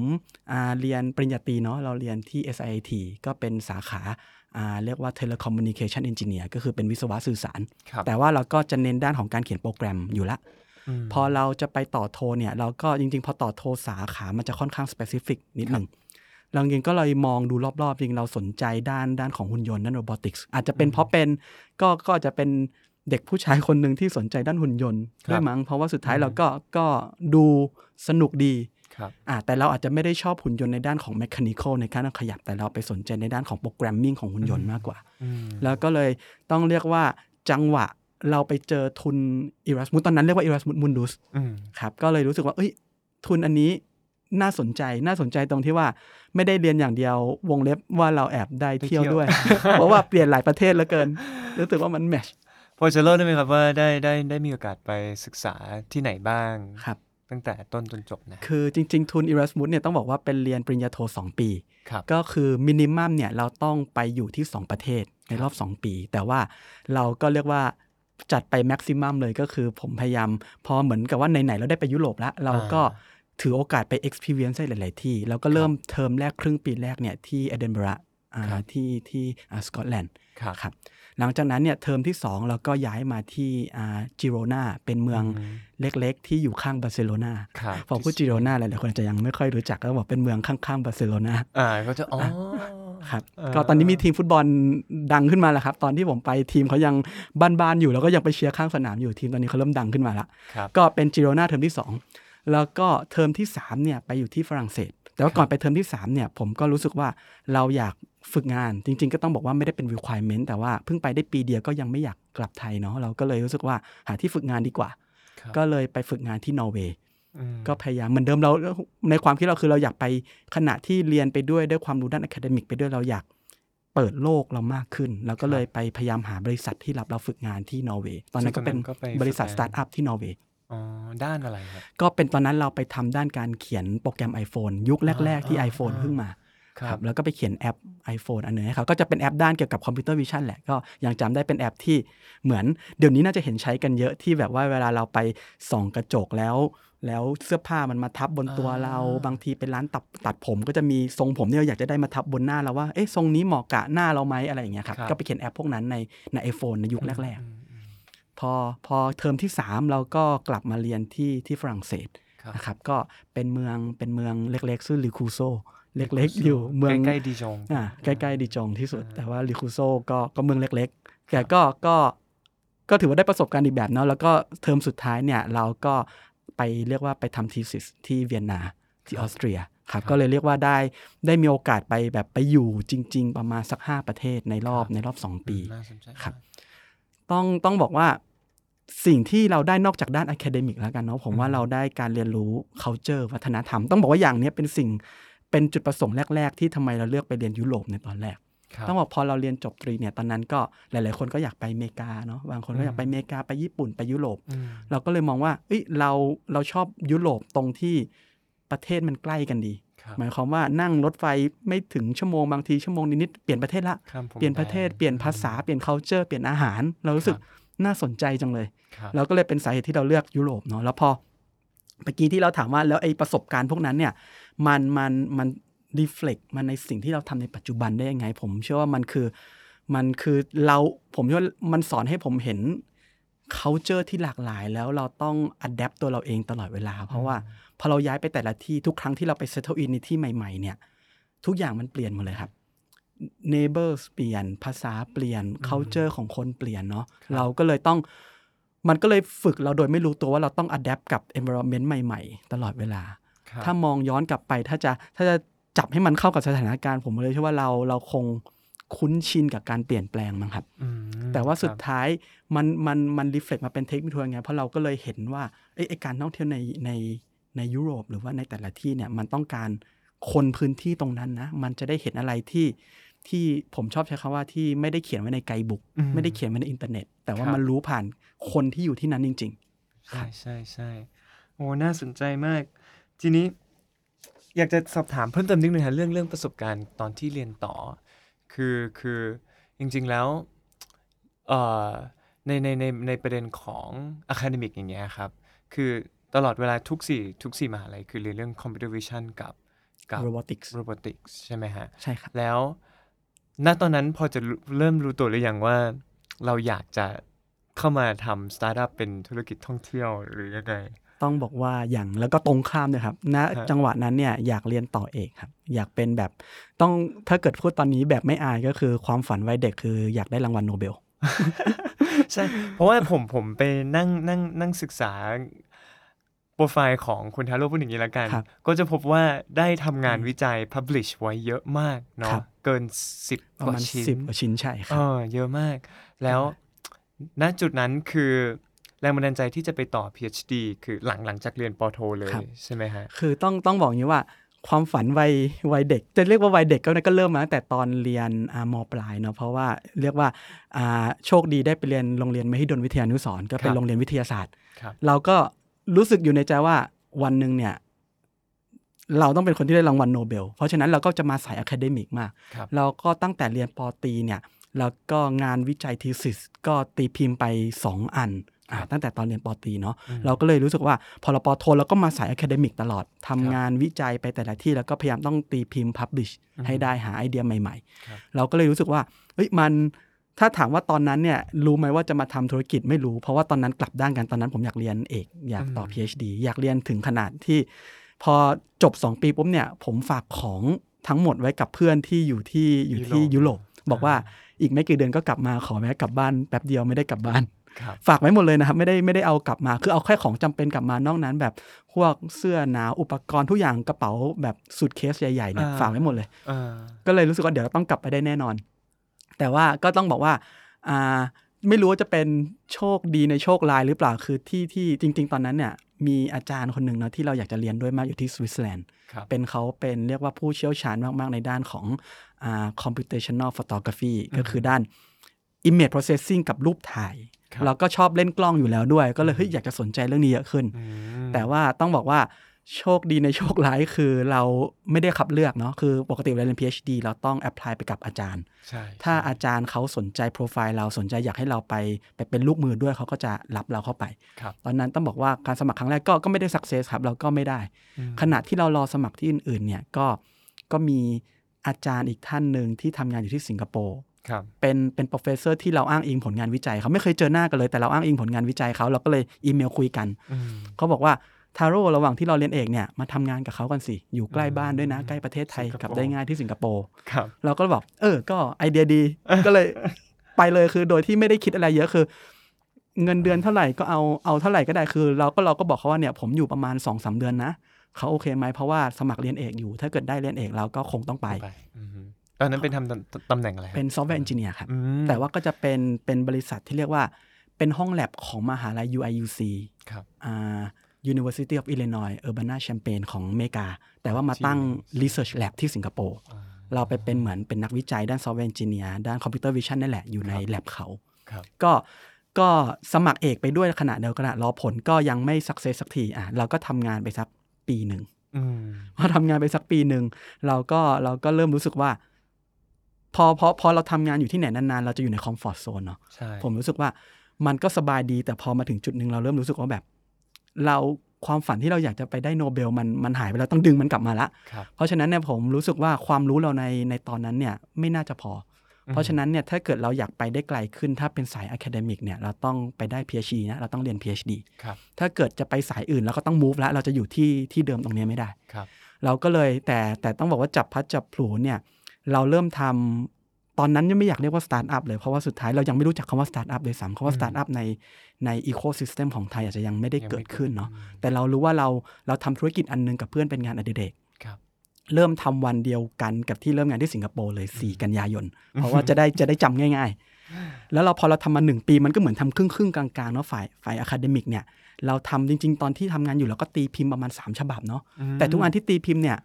อ่าเรียนปริญญาตรีเนาะเราเรียนที่ SIT ก็เป็นสาขาอ่าเรียกว่า Telecommunication Engineer ก็คือเป็นวิศวะสื่อสารครับแต่ว่าเราก็จะเน้นด้านของการเขียนโปรแกรมอยู่แล้วพอเราจะไปต่อโทเนี่ยเราก็จริง ๆ พอต่อโทสาขามันจะค่อนข้าง specific นิดหนึ่งเราจริงๆก็เลยมองดูรอบๆ จริงเราสนใจด้านด้านของหุ่นยนต์ด้าน robotics อาจจะเป็นเพราะเป็นก็ก็อาจจะเป็น เด็กผู้ชายคนหนึ่งที่สนใจด้านหุ่นยนต์ครับด้วยมั้งเพราะว่าสุดท้ายอืมเราก็ก็ดูสนุกดีครับอ่าแต่เราอาจจะไม่ได้ชอบหุ่นยนต์ในด้านของ mechanical ในการขยับแต่เราไปสนใจในด้านของ programming ของหุ่นยนต์มากกว่าอืมแล้วก็เลยต้องเรียกว่าจังหวะเราไปเจอทุน Erasmus ตอนนั้นเรียกว่า Erasmus Mundus อืมครับก็เลยรู้สึกว่าเอ้ยทุนอันนี้น่าสนใจน่าสนใจตรงที่ว่าไม่ได้เรียนอย่างเดียววงเล็บว่าเราแอบได้เที่ยวด้วย เพราะว่าเปลี่ยนหลายประเทศเหลือเกิน รู้สึกว่ามันแมช พอจะเล่าได้ไหมครับว่าได้ได้ได้มีโอกาสไปศึกษาที่ไหนบ้างครับตั้งแต่ต้นจนจบนะ คือจริง ๆ ทุน Erasmus เนี่ยต้องบอกว่าเป็นเรียนปริญญาโท 2 ปีครับก็คือ minimum เนี่ยเราต้องไปอยู่ที่ 2 ประเทศในรอบ 2 ปี แต่ว่าเราก็เรียกว่าจัดไป maximum เลยก็คือผมพยายาม พอเหมือนกับว่าไหน ๆ เราได้ไปยุโรปแล้ว เราก็ถือโอกาสไป experience ได้หลาย ๆ ที่ แล้วก็เริ่มเทอมแรกครึ่งปีแรกเนี่ยที่เอดินบะระอ่าครับที่ที่สกอตแลนด์ครับครับ หลังจากนั้นเนี่ยเทอมที่ 2 เราก็ย้ายมาที่อ่าจิโรนาเป็นเมืองอืมเล็กๆ ที่อยู่ข้างบาร์เซโลนาครับพอพูดจิโรนาหลายๆคนอาจจะยังไม่ค่อยรู้จักก็บอกเป็นเมืองข้างๆบาร์เซโลนาอ่าก็จะอ๋อครับเออก็ตอนนี้มีทีมฟุตบอลดังขึ้นมาแล้วครับ ตอนที่ผมไปทีมเขายังบ้านๆอยู่แล้วก็ยังไปเชียร์ข้างสนามอยู่ทีมตอนนี้เขาเริ่มดังขึ้นมาแล้วครับก็เป็นจิโรนาเทอมที่ 2 แล้วก็เทอมที่3เนี่ยไปอยู่ที่ฝรั่งเศส แต่ว่าก่อนไปเทอมที่3เนี่ยผมก็รู้สึกว่าเราอยาก ฝึกงานจริง ๆ ก็ต้องบอกว่าไม่ได้เป็น requirement แต่ว่าเพิ่งไปได้ปีเดียวก็ยังไม่อยากกลับไทยเนาะเราก็เลยรู้สึกว่าหาที่ฝึกงานดีกว่าครับก็เลยไปฝึกงานที่นอร์เวย์อืมก็พยายามเหมือนเดิมเราในความคิดเราคือเราอยากไปขณะที่เรียนไปด้วยด้วยความรู้ด้าน academic ไปด้วยเราอยากเปิดโลกเรามากขึ้น เราก็เลยไปพยายามหาบริษัทที่รับเราฝึกงานที่นอร์เวย์ตอนนั้นก็เป็นซึ่งตอนนั้นก็ไปบริษัทฝึกงานตาร์ทอัพที่นอร์เวย์อ๋อด้านอะไรครับก็เป็นตอนนั้นเราไปทำด้านการเขียนโปรแกรม iPhone ยุคแรก ๆ ที่อ่า iPhone อ่าเพิ่งมา ครับแล้วก็ไปเขียนแอป iPhone อันหนึงให้เขาก็จะเป็นแอปด้านเกี่ยวกับ computer vision แหละ ก็ยังจำได้เป็นแอปที่เหมือน เดี๋ยวนี้น่าจะเห็นใช้กันเยอะที่แบบว่าเวลาเราไปส่องกระจกแล้ว แล้วเสื้อผ้ามันมาทับบนตัวเราอ่าบางทีเป็นร้านตัดตัดผม ก็จะมีทรงผมที่เราอยากจะได้มาทับบนหน้าเราว่าเอ๊ะทรงนี้เหมาะกับหน้าเราไหมอะไรอย่างเงี้ยครับครับก็ไปเขียนแอปพวกนั้นในใน iPhone ในยุคแรกอืมอืมๆพอพอเทอมที่ 3 เราก็กลับมาเรียนที่ที่ฝรั่งเศสครับนะครับก็เป็นเมืองเป็นเมืองเล็กๆชื่อ Le Creusot เล็กๆ อยู่เมืองใกล้ๆดิจงอ่าใกล้ๆดิจงที่สุดอ่าแต่ว่า Le Creusotก็ก็เมืองเล็กๆ แต่ก็ก็ก็ถือว่าได้ประสบการณ์อีกแบบเนาะแล้วก็เทอมสุดท้ายเนี่ยเราก็ไปเรียกว่าไปทำ thesis ที่เวียนนาที่ออสเตรียครับก็เลยเรียกว่าได้ได้มีโอกาสไปแบบไปอยู่จริง ๆ ประมาณสัก 5 ประเทศในรอบในรอบ 2 ปีน่าสนใจครับต้องต้องบอกว่าสิ่งที่เราได้นอกจากด้าน academic แล้วกันเนาะผมว่าเราได้การเรียนรู้ culture วัฒนธรรม ต้องบอกว่าอย่างเนี้ยเป็นสิ่ง เป็นจุดประสงค์แรก ๆ ที่ทำไมเราเลือกไปเรียนยุโรปในตอนแรกครับต้องบอกพอเราเรียนจบตรีเนี่ยตอนนั้นก็หลาย ๆ คนก็อยากไปอเมริกาเนาะบางคนก็อยากไปอเมริกาไปญี่ปุ่นไปยุโรปอืมเราก็เลยมองว่าเอ้ยเราเราชอบยุโรปตรงที่ประเทศมันใกล้กันดีครับหมายความว่านั่งรถไฟไม่ถึงชั่วโมงบางทีชั่วโมงนิดๆเปลี่ยนประเทศละข้ามพมเปลี่ยนประเทศแดนเปลี่ยนภาษาเปลี่ยน culture เปลี่ยนอาหาร เรารู้สึกครับน่าสนใจจังเลยครับเราก็เลยเป็นสาเหตุที่เราเลือกยุโรปเนาะแล้วพอเมื่อกี้ที่เราถามว่าแล้วไอ้ประสบการณ์พวกนั้นเนี่ย มันมันมันรีเฟล็กมันในสิ่งที่เราทำในปัจจุบันได้ยังไง ผมเชื่อว่ามันคือมันคือเราผมเชื่อว่ามันสอนให้ผมเห็น culture ที่หลากหลายแล้วเราต้อง adapt ตัวเราเองตลอดเวลา เพราะว่าพอเราย้ายไปแต่ละที่ทุกครั้งที่เราไป settle in ในที่ใหม่ๆเนี่ย ทุกอย่างมันเปลี่ยนหมดเลยครับ neighbors เปลี่ยนภาษาเปลี่ยน culture ของคนเปลี่ยนเนาะเราก็เลยต้อง มันก็เลยฝึกเราโดยไม่รู้ตัวว่าเราต้อง adapt กับ environment ใหม่ ๆ ตลอดเวลาครับ ถ้ามองย้อนกลับไปถ้าจะถ้าจะจับให้มันเข้ากับสถานการณ์ ผมเลยเชื่อว่าเราเราคงคุ้นชินกับการเปลี่ยนแปลงมั้งครับอืมแต่ว่าสุดครับท้ายมันมันมันรีเฟล็กมาเป็นเทคนิคทัวร์ไงเพราะเราก็เลยเห็นว่าไอ้ไอ้การท่องเที่ยวในในในยุโรปหรือว่าในแต่ละที่เนี่ยมันต้องการคนพื้นที่ตรงนั้นนะ มันจะได้เห็นอะไรที่ที่ผมชอบใช้คำว่าที่ไม่ได้เขียนไว้ใน guidebook อืมไม่ได้เขียนไว้ในอินเทอร์เน็ต แต่ว่าครับมันรู้ผ่านคนที่อยู่ที่นั้นจริงใช่ใช่ใช่โอ้น่าสนใจมาก ทีนี้อยากจะสอบถามเพิ่มเติมนิดนึงฮะเรื่องเรื่องประสบการณ์ตอนที่เรียนต่อ คือคือจริง ๆแล้วเอ่อในในในในประเด็นของ academic อย่างเงี้ยครับ คือตลอดเวลาทุกสี่ทุกสี่มหาลัยคือเรียนเรื่อง computer vision กับกับ robotics robotics ใช่ไหมฮะๆใช่ครับ แล้ว ณตอนนั้นพอจะรู้เริ่มรู้ตัวหรือยังว่าเราอยากจะ เข้ามาทำสตาร์ทอัพเป็นธุรกิจท่องเที่ยวหรือยังไงต้องบอกว่าอย่างแล้วก็ตรงข้ามเลยครับณฮะจังหวะนั้นเนี่ยอยากเรียนต่อเอกครับ อยากเป็นแบบต้องถ้าเกิดพูดตอนนี้แบบไม่อายก็คือความฝันวัยเด็กคืออยากได้รางวัลโนเบลใช่เพราะว่าผมผมไปนั่งนั่งนั่งศึกษาโปรไฟล์ของคุณทาโร่พูดอย่างนี้ละกันครับก็จะพบว่าได้ทำงานวิจัย publish ไว้เยอะมากครัเนาะบเกินสิบประกว่ามาณชิ้นสิบกว่าชิ้นใช่คเอรับอเยอะมากแล้ว ณจุดนั้นคือแรงบันดาลใจที่จะไปต่อ PhD คือหลังหลังจากเรียนปอโทเลยครับใช่ไหมฮะ คือต้องต้องบอกอย่างนี้ว่าความฝันวัยวัยเด็ก จะเรียกว่าวัยเด็กก็ก็เริ่มมาตั้งแต่ตอนเรียนอ่ามปลายเนาะเพราะว่าเรียกว่าอ่าโชคดีได้ไปเรียนโรงเรียนมหิดลวิทยานุสรณ์ก็เป็ครันบโรงเรียนวิทยาศาสตร์ครับเราก็รู้สึกอยู่ในใจว่าวันหนึ่งเนี่ยเราต้องเป็นคนที่ได้รางวัลโนเบล เพราะฉะนั้นเราก็จะมาสาย academic มากครับเราก็ตั้งแต่เรียนป.ตรีเนี่ย แล้วก็งานวิจัย thesis ก็ตีพิมพ์ไป 2 อันอ่าตั้งแต่ตอนเรียนป.ตรีเนาะเราก็เลยรู้สึกว่าพอเราป.โทเราก็มาสาย academic ตลอดทำงานวิจัยไปแต่ละที่ แล้วก็พยายามต้องตีพิมพ์ publish ให้ได้หาไอเดียใหม่ครับๆเราก็เลยรู้สึกว่าเฮ้ยมันถ้าถามว่าตอนนั้นเนี่ยรู้ไหมว่าจะมาทำธุรกิจไม่รู้ เพราะว่าตอนนั้นกลับด้านกันตอนนั้นผมอยากเรียนเอกอยากต่อ PhD อยากเรียนถึงขนาดที่ พอจบ 2 ปีปุ๊บเนี่ยผมฝากของทั้งหมดไว้กับเพื่อนที่อยู่ที่อยู่ที่ยุโรปบอกว่า อีกไม่กี่เดือนก็กลับมาขอแวะกลับบ้านแป๊บเดียวไม่ได้กลับบ้านครับฝากไว้หมดเลยนะครับ ไม่ได้ไม่ได้เอากลับมา คือเอาแค่ของจำเป็นกลับมานอกนั้น แบบพวกเสื้อหนาวอุปกรณ์ทุกอย่างกระเป๋าแบบสุดเคสใหญ่ๆเนี่ยอ่าฝากไว้หมดเลยอ่าก็เลยรู้สึกว่าเดี๋ยวต้องกลับไปได้แน่นอน แต่ว่าก็ต้องบอกว่าอ่าไม่รู้ว่าจะเป็นโชคดีในโชคลายหรือเปล่าคือที่ที่จริง ๆ ตอนนั้นเนี่ยมีอาจารย์คนหนึ่งเนาะที่เราอยากจะเรียนด้วยมากอยู่ที่สวิตเซอร์แลนด์ครับเป็นเขาเป็นเรียกว่าผู้เชี่ยวชาญมาก ๆ ในด้านของอ่า computational photography ก็คือด้าน image processing กับรูปถ่ายครับเราก็ชอบเล่นกล้องอยู่แล้วด้วย ก็เลยเฮ้ยอยากจะสนใจเรื่องนี้เยอะขึ้นอืมแต่ว่าต้องบอกว่าโชคดีในโชคร้ายคือเราไม่ได้คัดเลือกเนาะคือปกติเวลาเรียน PhD เราต้อง apply ไปกับอาจารย์ใช่ถ้าอาจารย์เขาสนใจโปรไฟล์เราสนใจอยากให้เราไปไปเป็นลูกมือด้วยเขาก็จะรับเราเข้าไปครับตอนนั้นต้องบอกว่าการสมัครครั้งแรกก็ก็ไม่ได้ success ครับ เราก็ไม่ได้อืมขณะที่เรารอสมัครที่อื่นๆเนี่ยก็ก็มี อาจารย์อีกท่านหนึ่งที่ทำงานอยู่ที่สิงคโปร์ครับเป็นเป็น professor ที่เราอ้างอิงผลงานวิจัยเขาไม่เคยเจอหน้ากันเลยแต่เราอ้างอิงผลงานวิจัยเขาเราก็เลยอีเมลคุยกันอืมเขาบอกว่าทาโร่ระหว่างที่เราเรียนเอกเนี่ยมาทำงานกับเขากันสิ อยู่ใกล้บ้านด้วยนะ ใกล้ประเทศไทยสิงคโปร์กลับได้ง่ายที่สิงคโปร์ครับเราก็บอกเออ ก็ไอเดียดี ก็เลยไปเลยคือโดยที่ไม่ได้คิดอะไรเยอะคือ เงินเดือนเท่าไหร่ก็เอาเอาเท่าไหร่ก็ได้คือ เราก็เราก็บอกเขาว่าเนี่ยผมอยู่ประมาณสองสามเดือนนะ เขาโอเคไหมเพราะว่าสมัครเรียนเอกอยู่ ถ้าเกิดได้เรียนเอกเราก็คงต้องไปไปอืมตอนนั้นเป็นทำตำตำแหน่งอะไรครับเป็น software engineer ครับอืมแต่ว่าก็จะเป็นเป็นบริษัทที่เรียกว่าเป็นห้องแลบของมหาลัย UIUC ครับอ่า University of Illinois Urbana-Champaign ของอเมริกา แต่ว่ามาตั้ง Research Lab ที่สิงคโปร์อ่าเราไปเป็นเหมือนเป็นนักวิจัยด้าน software engineer ด้าน computer vision นั่นแหละ อยู่ในแลบเขาครับก็ก็สมัครเอกไปด้วยขณะเดียวกันอะรอผลก็ยังไม่ success สักทีอะเราก็ทำงานไปสัก ปีหนึ่งอืมพอทำงานไปสักปีหนึ่งเราก็เราก็เริ่มรู้สึกว่า พอพอพอเราทำงานอยู่ที่ไหนนานๆ เราจะอยู่ในคอมฟอร์ z โซนเนาะใช่ผมรู้สึกว่ามันก็สบายดี แต่พอมาถึงจุดหนึ่งเราเริ่มรู้สึกว่าแบบ เราความฝันที่เราอยากจะไปได้โนเบลมันมันหายไปแล้วต้องดึงมันกลับมาละครับเพราะฉะนั้นเนี่ยผมรู้สึกว่าความรู้เราในในตอนนั้นเนี่ยไม่น่าจะพอ อืม เพราะฉะนั้นเนี่ยถ้าเกิดเราอยากไปได้ไกลขึ้น ถ้าเป็นสาย academic เนี่ยเราต้องไปได้ PhD นะเราต้องเรียน PhD ครับถ้าเกิดจะไปสายอื่นเราก็ต้อง move แล้วเราจะอยู่ที่ที่เดิมตรงเนี้ยไม่ได้ครับเราก็เลยแต่แต่ต้องบอกว่าจับพลัดจับผลูเนี่ยเราเริ่มทำตอนนั้นยังไม่อยากเรียกว่าสตาร์ทอัพเลย เพราะว่าสุดท้ายเรายังไม่รู้จักคำว่าสตาร์ทอัพเลยซ้ำคำว่าสตาร์ทอัพในใน ecosystem ของไทยอาจจะยังไม่ได้ยังไม่เกิดขึ้นเนาะอืมแต่เรารู้ว่าเราเราทำธุรกิจอันหนึ่งกับเพื่อนเป็นงานอดิเรกครับ เริ่มทำวันเดียวกันกับที่เริ่มงานที่สิงคโปร์เลย 4 กันยายน เพราะว่าจะได้จะได้จำง่าย ๆ แล้วเราพอเราทำมาหนึ่งปีมันก็เหมือนทำครึ่งครึ่งๆกลางๆเนาะฝ่ายฝ่าย academic เนี่ยเราทำจริง ๆ ตอนที่ทำงานอยู่เราก็ตีพิมพ์ประมาณ 3 ฉบับเนาะอืมแต่ทุกอันที่ตีพิมพ์เนี่ย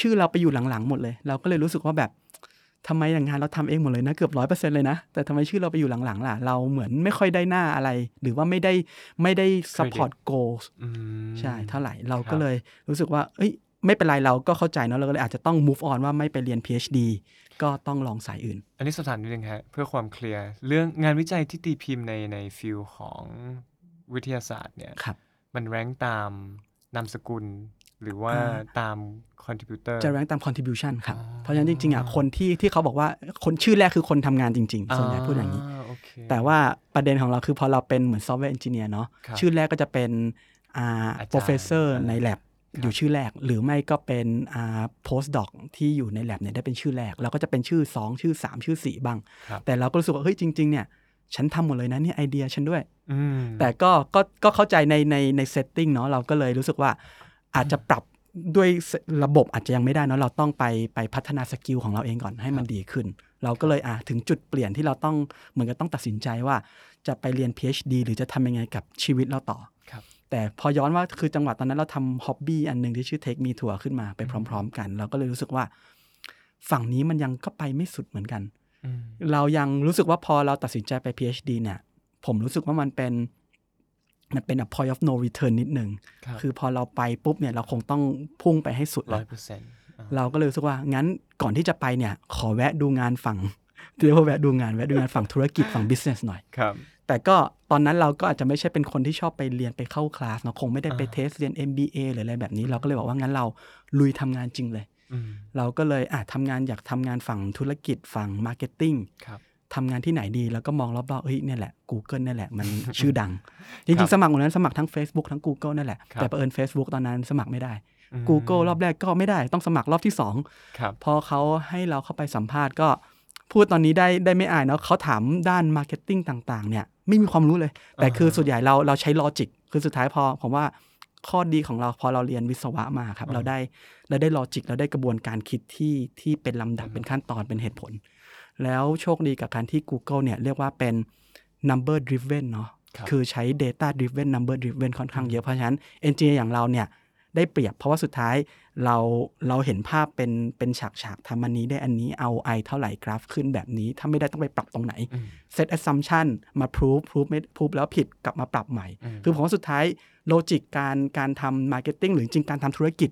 ชื่อเราไปอยู่หลังๆหมดเลย เราก็เลยรู้สึกว่าแบบทำไมอย่างงานเราทำเองหมดเลยนะเกือบร้อยเปอร์เซ็นเลยนะ แต่ทำไมชื่อเราไปอยู่หลังๆล่ะ เราเหมือนไม่ค่อยได้หน้าอะไร หรือว่าไม่ได้ไม่ได้ support goals อืมใช่เท่าไหร่เราครัก็บเลยรู้สึกว่า เอ้ย ไม่เป็นไรเราก็เข้าใจเนอะเราก็เลยอาจจะต้อง move on ว่าไม่ไปเรียน PhD ก็ต้องลองสายอื่น อันนี้สอบถามนิดนึงฮะเพื่อความเคลียร์เรื่องงานวิจัยที่ตีพิมพ์ในในฟิลของวิทยาศาสตร์เนี่ยครับมันแรงตามนามสกุลหรือว่าอ่าตาม contributor จะ rank ตาม contribution ครับอ๋อเพราะฉะนั้นจริงๆอะคนที่ที่เขาบอกว่าคนชื่อแรกคือคนทำงานจริง ๆ ส่วนใหญ่พูดอย่างนี้โอเคแต่ว่าประเด็นของเราคือพอเราเป็นเหมือน software engineer เนาะครับชื่อแรกก็จะเป็นอ่าอาจารย์ professor ใน lab ครับ อยู่ชื่อแรก หรือไม่ก็เป็นอ่า postdoc ที่อยู่ใน lab เนี่ยได้เป็นชื่อแรก เราก็จะเป็นชื่อ 2 ชื่อ 3 ชื่อ 4 บ้างครับแต่เราก็รู้สึกว่าเฮ้ยจริง ๆ เนี่ยฉันทำหมดเลยนะเนี่ยไอเดียฉันด้วยอืมแต่ก็ก็ก็เข้าใจในในใน setting เนาะเราก็เลยรู้สึกว่าอาจจะปรับด้วยระบบอาจจะยังไม่ได้เนาะเราต้องไปไปพัฒนา skill ของเราเองก่อนให้มันดีขึ้น เราก็เลยอะถึงจุดเปลี่ยนที่เราต้องเหมือนกับต้องตัดสินใจว่า จะไปเรียน PhD หรือจะทำยังไงกับชีวิตเราต่อครับ แต่พอย้อนว่าคือจังหวะตอนนั้นเราทำ hobby อันหนึ่งที่ชื่อ Take Me Tour ขึ้นมาไปพร้อม ๆ กัน เราก็เลยรู้สึกว่า ฝั่งนี้มันยังก็ไปไม่สุดเหมือนกันอืมเรายังรู้สึกว่าพอเราตัดสินใจไป PhD เนี่ย ผมรู้สึกว่ามันเป็นมันเป็น a point of no return นิดนึงครับคือพอเราไปปุ๊บเนี่ยเราคงต้องพุ่งไปให้สุดร้แล้อวยเปอร์เซ็นต์เราก็เลยรู้สึกว่างั้นก่อนที่จะไปเนี่ย ขอแวะดูงานฝั่งเรียกว่าแวะดูงานแวะดูงานฝั่งธุรกิจฝั่ง business หน่อยครับ แต่ก็ตอนนั้นเราก็อาจจะไม่ใช่เป็นคนที่ชอบไปเรียนไปเข้าคลาสเนาะคงไม่ได้ไปอ่าเทสเรียน MBA หรืออะไรแบบนี้ เราก็เลยบอกว่างั้นเราลุยทำงานจริงเลยอืมเราก็เลยอะทำงานอยากทำงานฝั่งธุรกิจฝั่ง marketing ครับทำงานที่ไหนดีแล้วก็มองรอบๆเฮ้ยเนี่ยแหละ Google เนี่ยแหละ มันชื่อดังจครับงๆ สมัครวันนั้นสมัครทั้ง Facebook ทั้ง Google นั่นแหละครับแต่ประเอิญ Facebook ตอนนั้นสมัครไม่ได้อืม Google รอบแรกก็ไม่ได้ต้องสมัครรอบที่2ครับพอเขาให้เราเข้าไปสัมภาษณ์ก็ พูดตอนนี้ได้ได้ไม่อายเนาะเขาถามด้าน marketing ต่างๆ เนี่ยไม่มีความรู้เลย แต่คือส่วนใหญ่เราเราใช้ logic คือสุดท้ายพอผมว่าข้อดีของเราพอเราเรียนวิศวะมาครับ เราได้เราได้ลอจิกเราได้กระบวนการคิดที่ที่เป็นลำดับเป็นขั้นตอนเป็นเหตุผล แล้วโชคดีกับการที่ Google เนี่ยเรียกว่าเป็น number driven เนาะครับคือใช้ data driven number driven ค่อนข้างเยอะเพราะฉะนั้น engineer อย่างเราเนี่ย ได้เปรียบ เพราะว่าสุดท้ายเราเราเห็นภาพเป็นเป็นฉากฉากๆทำอันนี้ได้อันนี้เอา i เท่าไหร่กราฟขึ้นแบบนี้ ถ้าไม่ได้ต้องไปปรับตรงไหนอืม set assumption มา prove prove ไม่ prove แล้วผิดกลับมาปรับใหม่อืมคือผมว่าสุดท้ายโลจิกการการทำ marketing หรือจริงๆการทำธุรกิจ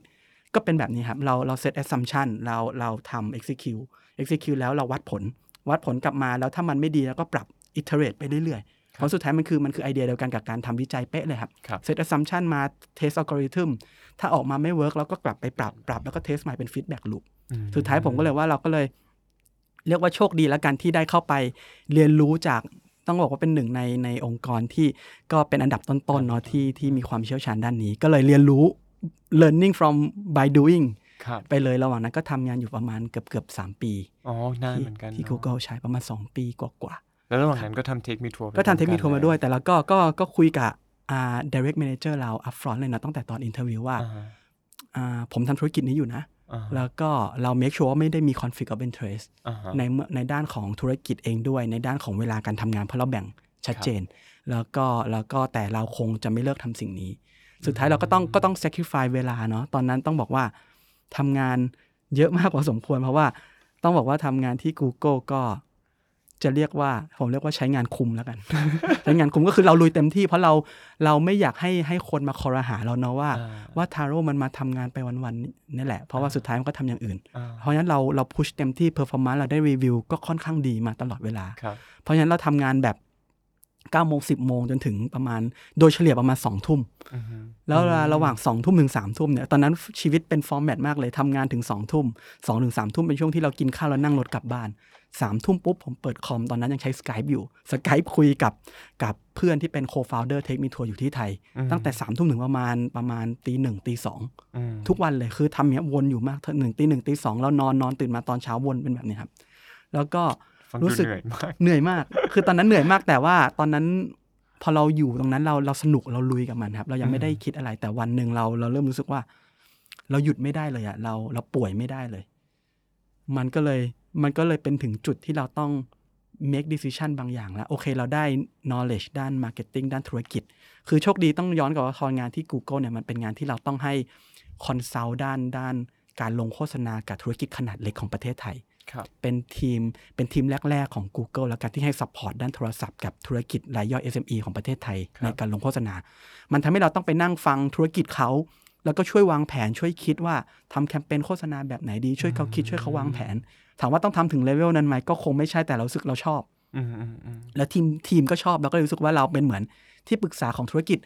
ก็เป็นแบบนี้ครับ เราเรา set assumption เราเราทำ execute execute แล้วเราวัดผล วัดผลกลับมาแล้วถ้ามันไม่ดีแล้วก็ปรับ iterate ไปเรื่อยๆ เพราะสุดท้ายมันคือมันคือไอเดียเดียวกันกับการทำวิจัยเป๊ะเลยครับครับ set assumption มา test algorithm ถ้าออกมาไม่ work เราก็กลับไปปรับปรับแล้วก็ test ใหม่เป็น feedback loop อืมสุดท้ายผมก็เลยว่าเราก็เลย เรียกว่าโชคดีแล้วกันที่ได้เข้าไปเรียนรู้จากต้องบอกว่าเป็นหนึ่งในในองค์กรที่ก็เป็นอันดับต้นๆเนาะที่ที่มีความเชี่ยวชาญด้านนี้ ก็เลยเรียนรู้ learning from by doing ครับไปเลยระหว่างนั้นก็ทำงานอยู่ประมาณเกือบเกือบสามปี อ๋อนานที่เหมือนกันที่เนอะ Google ใช้ประมาณ 2 ปีกว่า แล้วระหว่างนั้นก็ทำ Take Me Tour ๆก็ทำ Take Me Tour มาด้วย แต่แล้วก็ก็ก็คุยกับอ่า direct manager เรา upfront เลยนะตั้งแต่ตอน interview ว่าอ่าอ่าผมทำธุรกิจนี้อยู่นะอ่าแล้วก็เรา make sure ว่าไม่ได้มี conflict of interest อ่าฮะในเมื่อในด้านของธุรกิจเองด้วย ในด้านของเวลาการทำงานเพราะเราแบ่งชัดเจน แล้วก็แล้วก็แต่เราคงจะไม่เลิกทำสิ่งนี้ สุดท้ายเราก็ต้องก็ต้อง sacrifice เวลาเนาะตอนนั้นต้องบอกว่าทำงานเยอะมากพอสมควร เพราะว่าต้องบอกว่าทำงานที่ Google ก็ จะเรียกว่าผมเรียกว่าใช้งานคุมแล้วกัน ใช้งานคุมก็คือเราลุยเต็มที่ เพราะเราเราไม่อยากให้ให้คนมาครหาเราเนาะว่าอ่าว่าทาโร่มันมาทำงานไปวันๆนี่แหละ เพราะว่าสุดท้ายมันก็ทำอย่างอื่นอ่าเพราะฉะนั้นเราเรา push เต็มที่ performance เราได้รีวิวก็ค่อนข้างดีมาตลอดเวลาครับเพราะฉะนั้นเราทำงานแบบ 9โมง10โมงจนถึงประมาณ โดยเฉลี่ยประมาณ2ทุ่มอือฮึแล้วเวลาระหว่าง2ทุ่มถึง3ทุ่มเนี่ยตอนนั้นชีวิตเป็น format มากเลยทำงานถึง2ทุ่ม2ถึง3ทุ่มเป็นช่วงที่เรากินข้าวแล้วนั่งรถกลับบ้าน3ทุ่มปุ๊บผมเปิดคอมตอนนั้นยังใช้ Skype อยู่ Skype คุยกับกับเพื่อนที่เป็น co-founder Take Me Tour อยู่ที่ไทย ตั้งแต่3ทุ่มถึงประมาณประมาณตีหนึ่งตีสองอืมทุกวันเลยคือทำอย่างเนี้ยวนอยู่มากหนึ่งตีหนึ่งตีสองแล้วนอนนอนตื่นมาตอนเช้าวนเป็นแบบนี้ครับ แล้วก็ฟังดู รู้สึกเหนื่อยมากเหนื่อยมาก คือตอนนั้นเหนื่อยมากแต่ว่าตอนนั้นพอเราอยู่ตรงนั้นเราเราสนุกเราลุยกับมันครับ เรายังไม่ได้คิดอะไรแต่วันหนึ่งเราเราเริ่มรู้สึกว่า เราหยุดไม่ได้เลยอะเราเราป่วยไม่ได้เลย มันก็เลยมันก็เลยเป็นถึงจุดที่เราต้อง make decision บางอย่างแล้ว โอเคเราได้ knowledge ด้าน marketing ด้านธุรกิจ คือโชคดีต้องย้อนกลับว่าทองานที่ Google เนี่ยมันเป็นงานที่เราต้องให้ consult ด้านด้านการลงโฆษณากับธุรกิจขนาดเล็กของประเทศไทยครับ เป็นทีมเป็นทีมแรก ๆ ของ Google แล้วกันที่ให้ support ด้านโทรศัพท์กับธุรกิจรายย่อย SME ของประเทศไทยครับในการลงโฆษณา มันทำให้เราต้องไปนั่งฟังธุรกิจเขา แล้วก็ช่วยวางแผนช่วยคิดว่าทำแคมเปญโฆษณาแบบไหนดีช่วยเขาคิดช่วยเขาวางแผน ถามว่าต้องทำถึงเลเวลนั้นไหมก็คงไม่ใช่แต่เรารู้สึกเราชอบอืมอืมอืมแล้วทีมทีมก็ชอบเราก็เลยรู้สึกว่าเราเป็นเหมือนที่ปรึกษาของธุรกิจ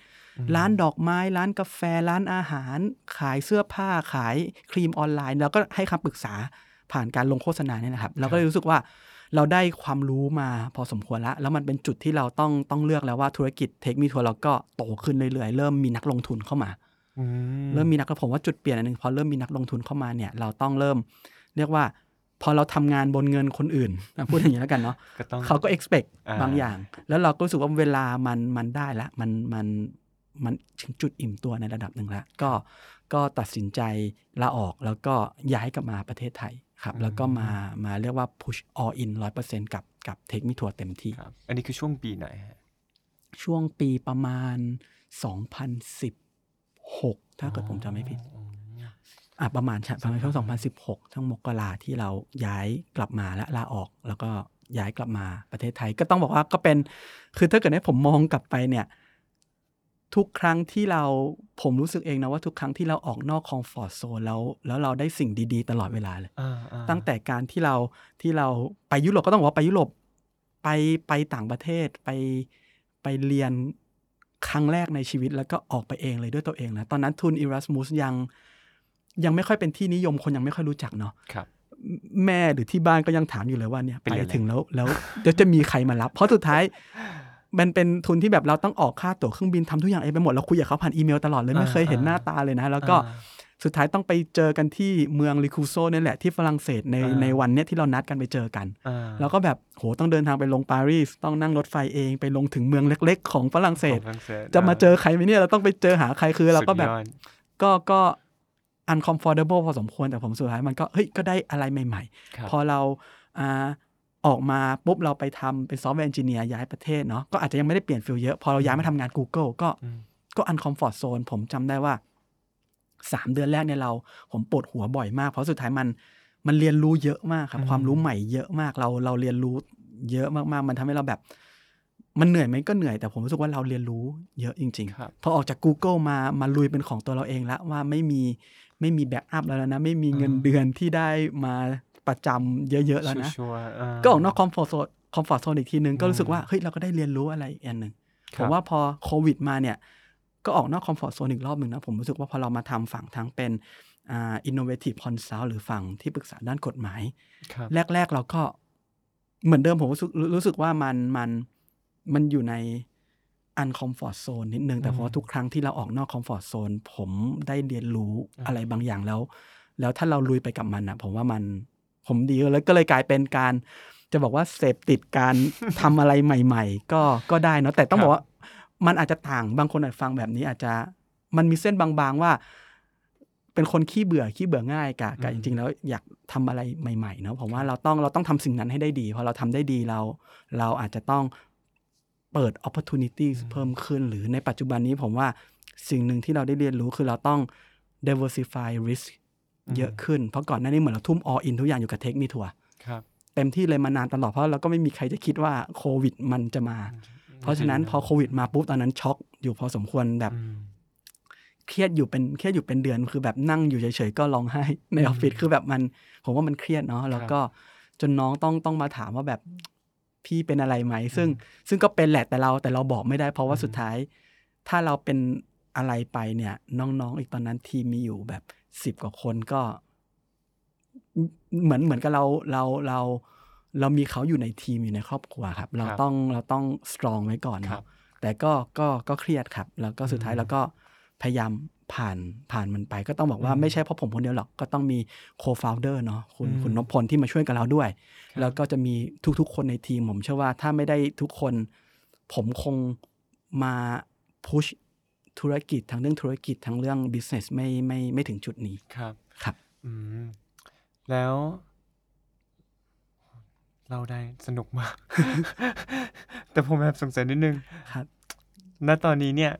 ร้านดอกไม้ ร้านกาแฟ ร้านอาหาร ขายเสื้อผ้าขายครีมออนไลน์ แล้วก็ให้คำปรึกษา ผ่านการลงโฆษณาเนี่ยนะครับ เราก็เลยรู้สึกว่าเราได้ความรู้มาพอสมควรแล้ว แล้วมันเป็นจุดที่เราต้องต้องเลือกแล้วว่าธุรกิจเทคมีทัวร์เราก็โตขึ้นเรื่อยๆ เริ่มมีนักลงทุนเข้ามาอืมเริ่มมีนักผมว่าจุดเปลี่ยนอันหนึ่งพอเริ่มมีนักลงทุนเข้ามาเนี่ย เราต้องเริ่ม เรียกว่าพอเราทำงานบนเงินคนอื่นอะพูดอย่างนี้แล้วกันเนาะก็ต้องเขาก็ expect อ่าบางอย่าง แล้วเราก็รู้สึกว่าเวลามันมันได้แล้วมันมันมันถึงจุดอิ่มตัวในระดับหนึ่งแล้วก็ก็ตัดสินใจลาออกแล้วก็ย้ายกลับมาประเทศไทย ครับแล้วก็มามาเรียกว่า push all in ร้อยเปอร์เซ็นต์กับกับเทคมิทัวร์เต็มที่ครับอันนี้คือช่วงปีไหนฮะช่วงปีประมาณ 2016 ถ้าเกิดผมจำไม่ผิดอืมอะประมาณใช่ประมาณช่วง 2016 ทั้งมกราที่เราย้ายกลับมาและลาออก แล้วก็ย้ายกลับมาประเทศไทย ก็ต้องบอกว่าก็เป็น คือถ้าเกิดให้ผมมองกลับไปเนี่ย ทุกครั้งที่เราผมรู้สึกเองนะว่าทุกครั้งที่เราออกนอกคอมฟอร์ z โซนแล้วแล้วเราได้สิ่งดีๆ ตลอดเวลาเลยอ่าอ่าตั้งแต่การที่เราที่เราไปยุโรปก็ต้องบอกว่าไปยุโรปไปไปต่างประเทศไปไปเรียนครั้งแรกในชีวิตแล้วก็ออกไปเองเลยด้วยตัวเองนะ ตอนนั้นทุน Erasmus ยังยังไม่ค่อยเป็นที่นิยมคนยังไม่ค่อยรู้จักเนาะครับแม่หรือที่บ้านก็ยังถามอยู่เลยว่าเนี่ยเป็นไปเรียนอะไรถึงแล้วแล้วเดี๋ยวจะมีใครมารับ เพราะสุดท้าย มันเป็นทุนที่แบบเราต้องออกค่าตั๋วเครื่องบินทำทุกอย่างเองไปหมดเราคุยกับเขาผ่านอีเมลตลอดเลยไม่เคยเห็นหน้าตาเลยนะ แล้วก็อ่าสุดท้ายต้องไปเจอกันที่เมืองลิคูโซนี่แหละที่ฝรั่งเศสในอ่าในวันเนี้ยที่เรานัดกันไปเจอกันอ่าแล้วก็แบบโหต้องเดินทางไปลงปารีสต้องนั่งรถไฟเองไปลงถึงเมืองเล็ก ๆ ของฝรั่งเศสของฝรั่งเศสจะมาเจอใครไหมเนี่ยเราต้องไปเจอหาใครคือเราก็แบบสุดยอดก็ก็ uncomfortable พอสมควรแต่ผมสุดท้ายมันก็เฮ้ยก็ได้อะไรใหม่ครับๆพอเราอ่า ออกมาปุ๊บเราไปทำเป็น software engineer ย้ายประเทศเนาะก็อาจจะยังไม่ได้เปลี่ยน field เยอะ พอเราย้ายมาทำงาน Google ก็อืมก็ uncomfort zone ผมจำได้ว่าสามเดือนแรกเนี่ยเรา ผมปวดหัวบ่อยมาก เพราะสุดท้ายมันมันเรียนรู้เยอะมากครับอืมความรู้ใหม่เยอะมากเราเราเรียนรู้เยอะมากๆ มันทำให้เราแบบ มันเหนื่อยไหมก็เหนื่อยแต่ผมรู้สึกว่าเราเรียนรู้เยอะจริงครับๆพอออกจาก Google มามาลุยเป็นของตัวเราเองแล้วว่าไม่มีไม่มี backup แล้วนะ ไม่มีเงินอ่าเดือนที่ได้มา ประจำเยอะ ๆ แล้วนะ sure ๆ เราก็ออกนอกคอมฟอร์ z โซนคอมฟอร์ z โซนอีกทีนึง ก็อืมรู้สึกว่าเฮ้ยเราก็ได้เรียนรู้อะไรอีกอันหนึ่งครับ ผมว่าพอโควิดมาเนี่ยก็ออกนอกคอมฟอร์ z โซนอีกรอบหนึ่งนะ ผมรู้สึกว่าพอเรามาทำฝั่งทั้งเป็นอ่า innovative consult หรือฝั่งที่ปรึกษาด้านกฎหมายครับแรก ๆ เราก็เหมือนเดิมผมรู้สึกรู้สึกว่ามันมันมันอยู่ใน uncomfort zone นิดนึง แต่เพราะว่าทุกครั้งที่เราออกนอก comfort zone ผมได้เรียนรู้อะไรบางอย่างแล้ว แล้วถ้าเราลุยไปกับมันนะผมว่ามัน ผมดีแล้วก็เลยกลายเป็นการ จะบอกว่าเสพติดการทำอะไรใหม่ ๆ ก็ก็ได้เนอะแต่ต้องบอกว่า มันอาจจะต่างบางคนอาจฟังแบบนี้อาจจะมันมีเส้นบางๆว่า เป็นคนขี้เบื่อขี้เบื่อง่ายกับกับอืจมริง ๆ แล้วอยากทำอะไรใหม่ๆเนอะผมว่าเราต้องเราต้องทำสิ่งนั้นให้ได้ดีพอเราทำได้ดีเรา เราอาจจะต้องเปิด opportunities เพิ่มขึ้น หรือในปัจจุบันนี้ผมว่าสิ่งหนึ่งที่เราได้เรียนรู้คือเราต้อง diversify risk เยอะขึ้น เพราะก่อนหน้านี้เหมือนเราทุ่ม all in ทุกอย่างอยู่กับเทคมีทัวร์ครับเต็มที่เลยมานานตลอดเพราะเราก็ไม่มีใครจะคิดว่าโควิดมันจะมา เพราะฉะนั้นพอโควิดมาปุ๊บตอนนั้นช็อกอยู่พอสมควรแบบอืมเครียดอยู่เป็นเครียดอยู่เป็นเดือนคือแบบนั่งอยู่เฉยๆก็ร้องไห้ในออฟฟิศคือแบบมัน ผมว่ามันเครียดเนาะแล้วก็จนน้องต้องต้องมาถามว่าแบบพี่เป็นอะไรไหม ซึ่งซึ่งก็เป็นแหละแต่เราแต่เราบอกไม่ได้ เพราะว่าสุดท้าย ถ้าเราเป็นอะไรไปเนี่ย น้องๆ อีกตอนนั้นทีมมีอยู่แบบ สิบกว่าคนก็ เหมือนเหมือนกับเราเราเรา เรามีเขาอยู่ในทีมอยู่ในครอบครัวครับ เราครับต้องเราต้องสตรองไว้ก่อนครัเนาะบแต่ก็ก็ก็เครียดครับ แล้วก็สุดท้ายอืมแล้วก็พยายามผ่านผ่านมันไป ก็ต้องบอกว่าอืมไม่ใช่เพราะผมคนเดียวหรอกก็ต้องมีโคฟ o u เดอร์เนาะคุณอืม คุณนพพลที่มาช่วยกับเราด้วยครับแล้วก็จะมีทุกๆ คนในทีมผมเชื่อว่าถ้าไม่ได้ทุกคน ผมคงมาพุช ธุรกิจทั้งเรื่องธุรกิจทั้งเรื่อง business ไม่ไม่ไม่ถึงจุดนี้ครับครับอืมแล้ว เราได้สนุกมาก แต่ผมแอบสงสัยนิดนึงครับณตอนนี้เนี่ย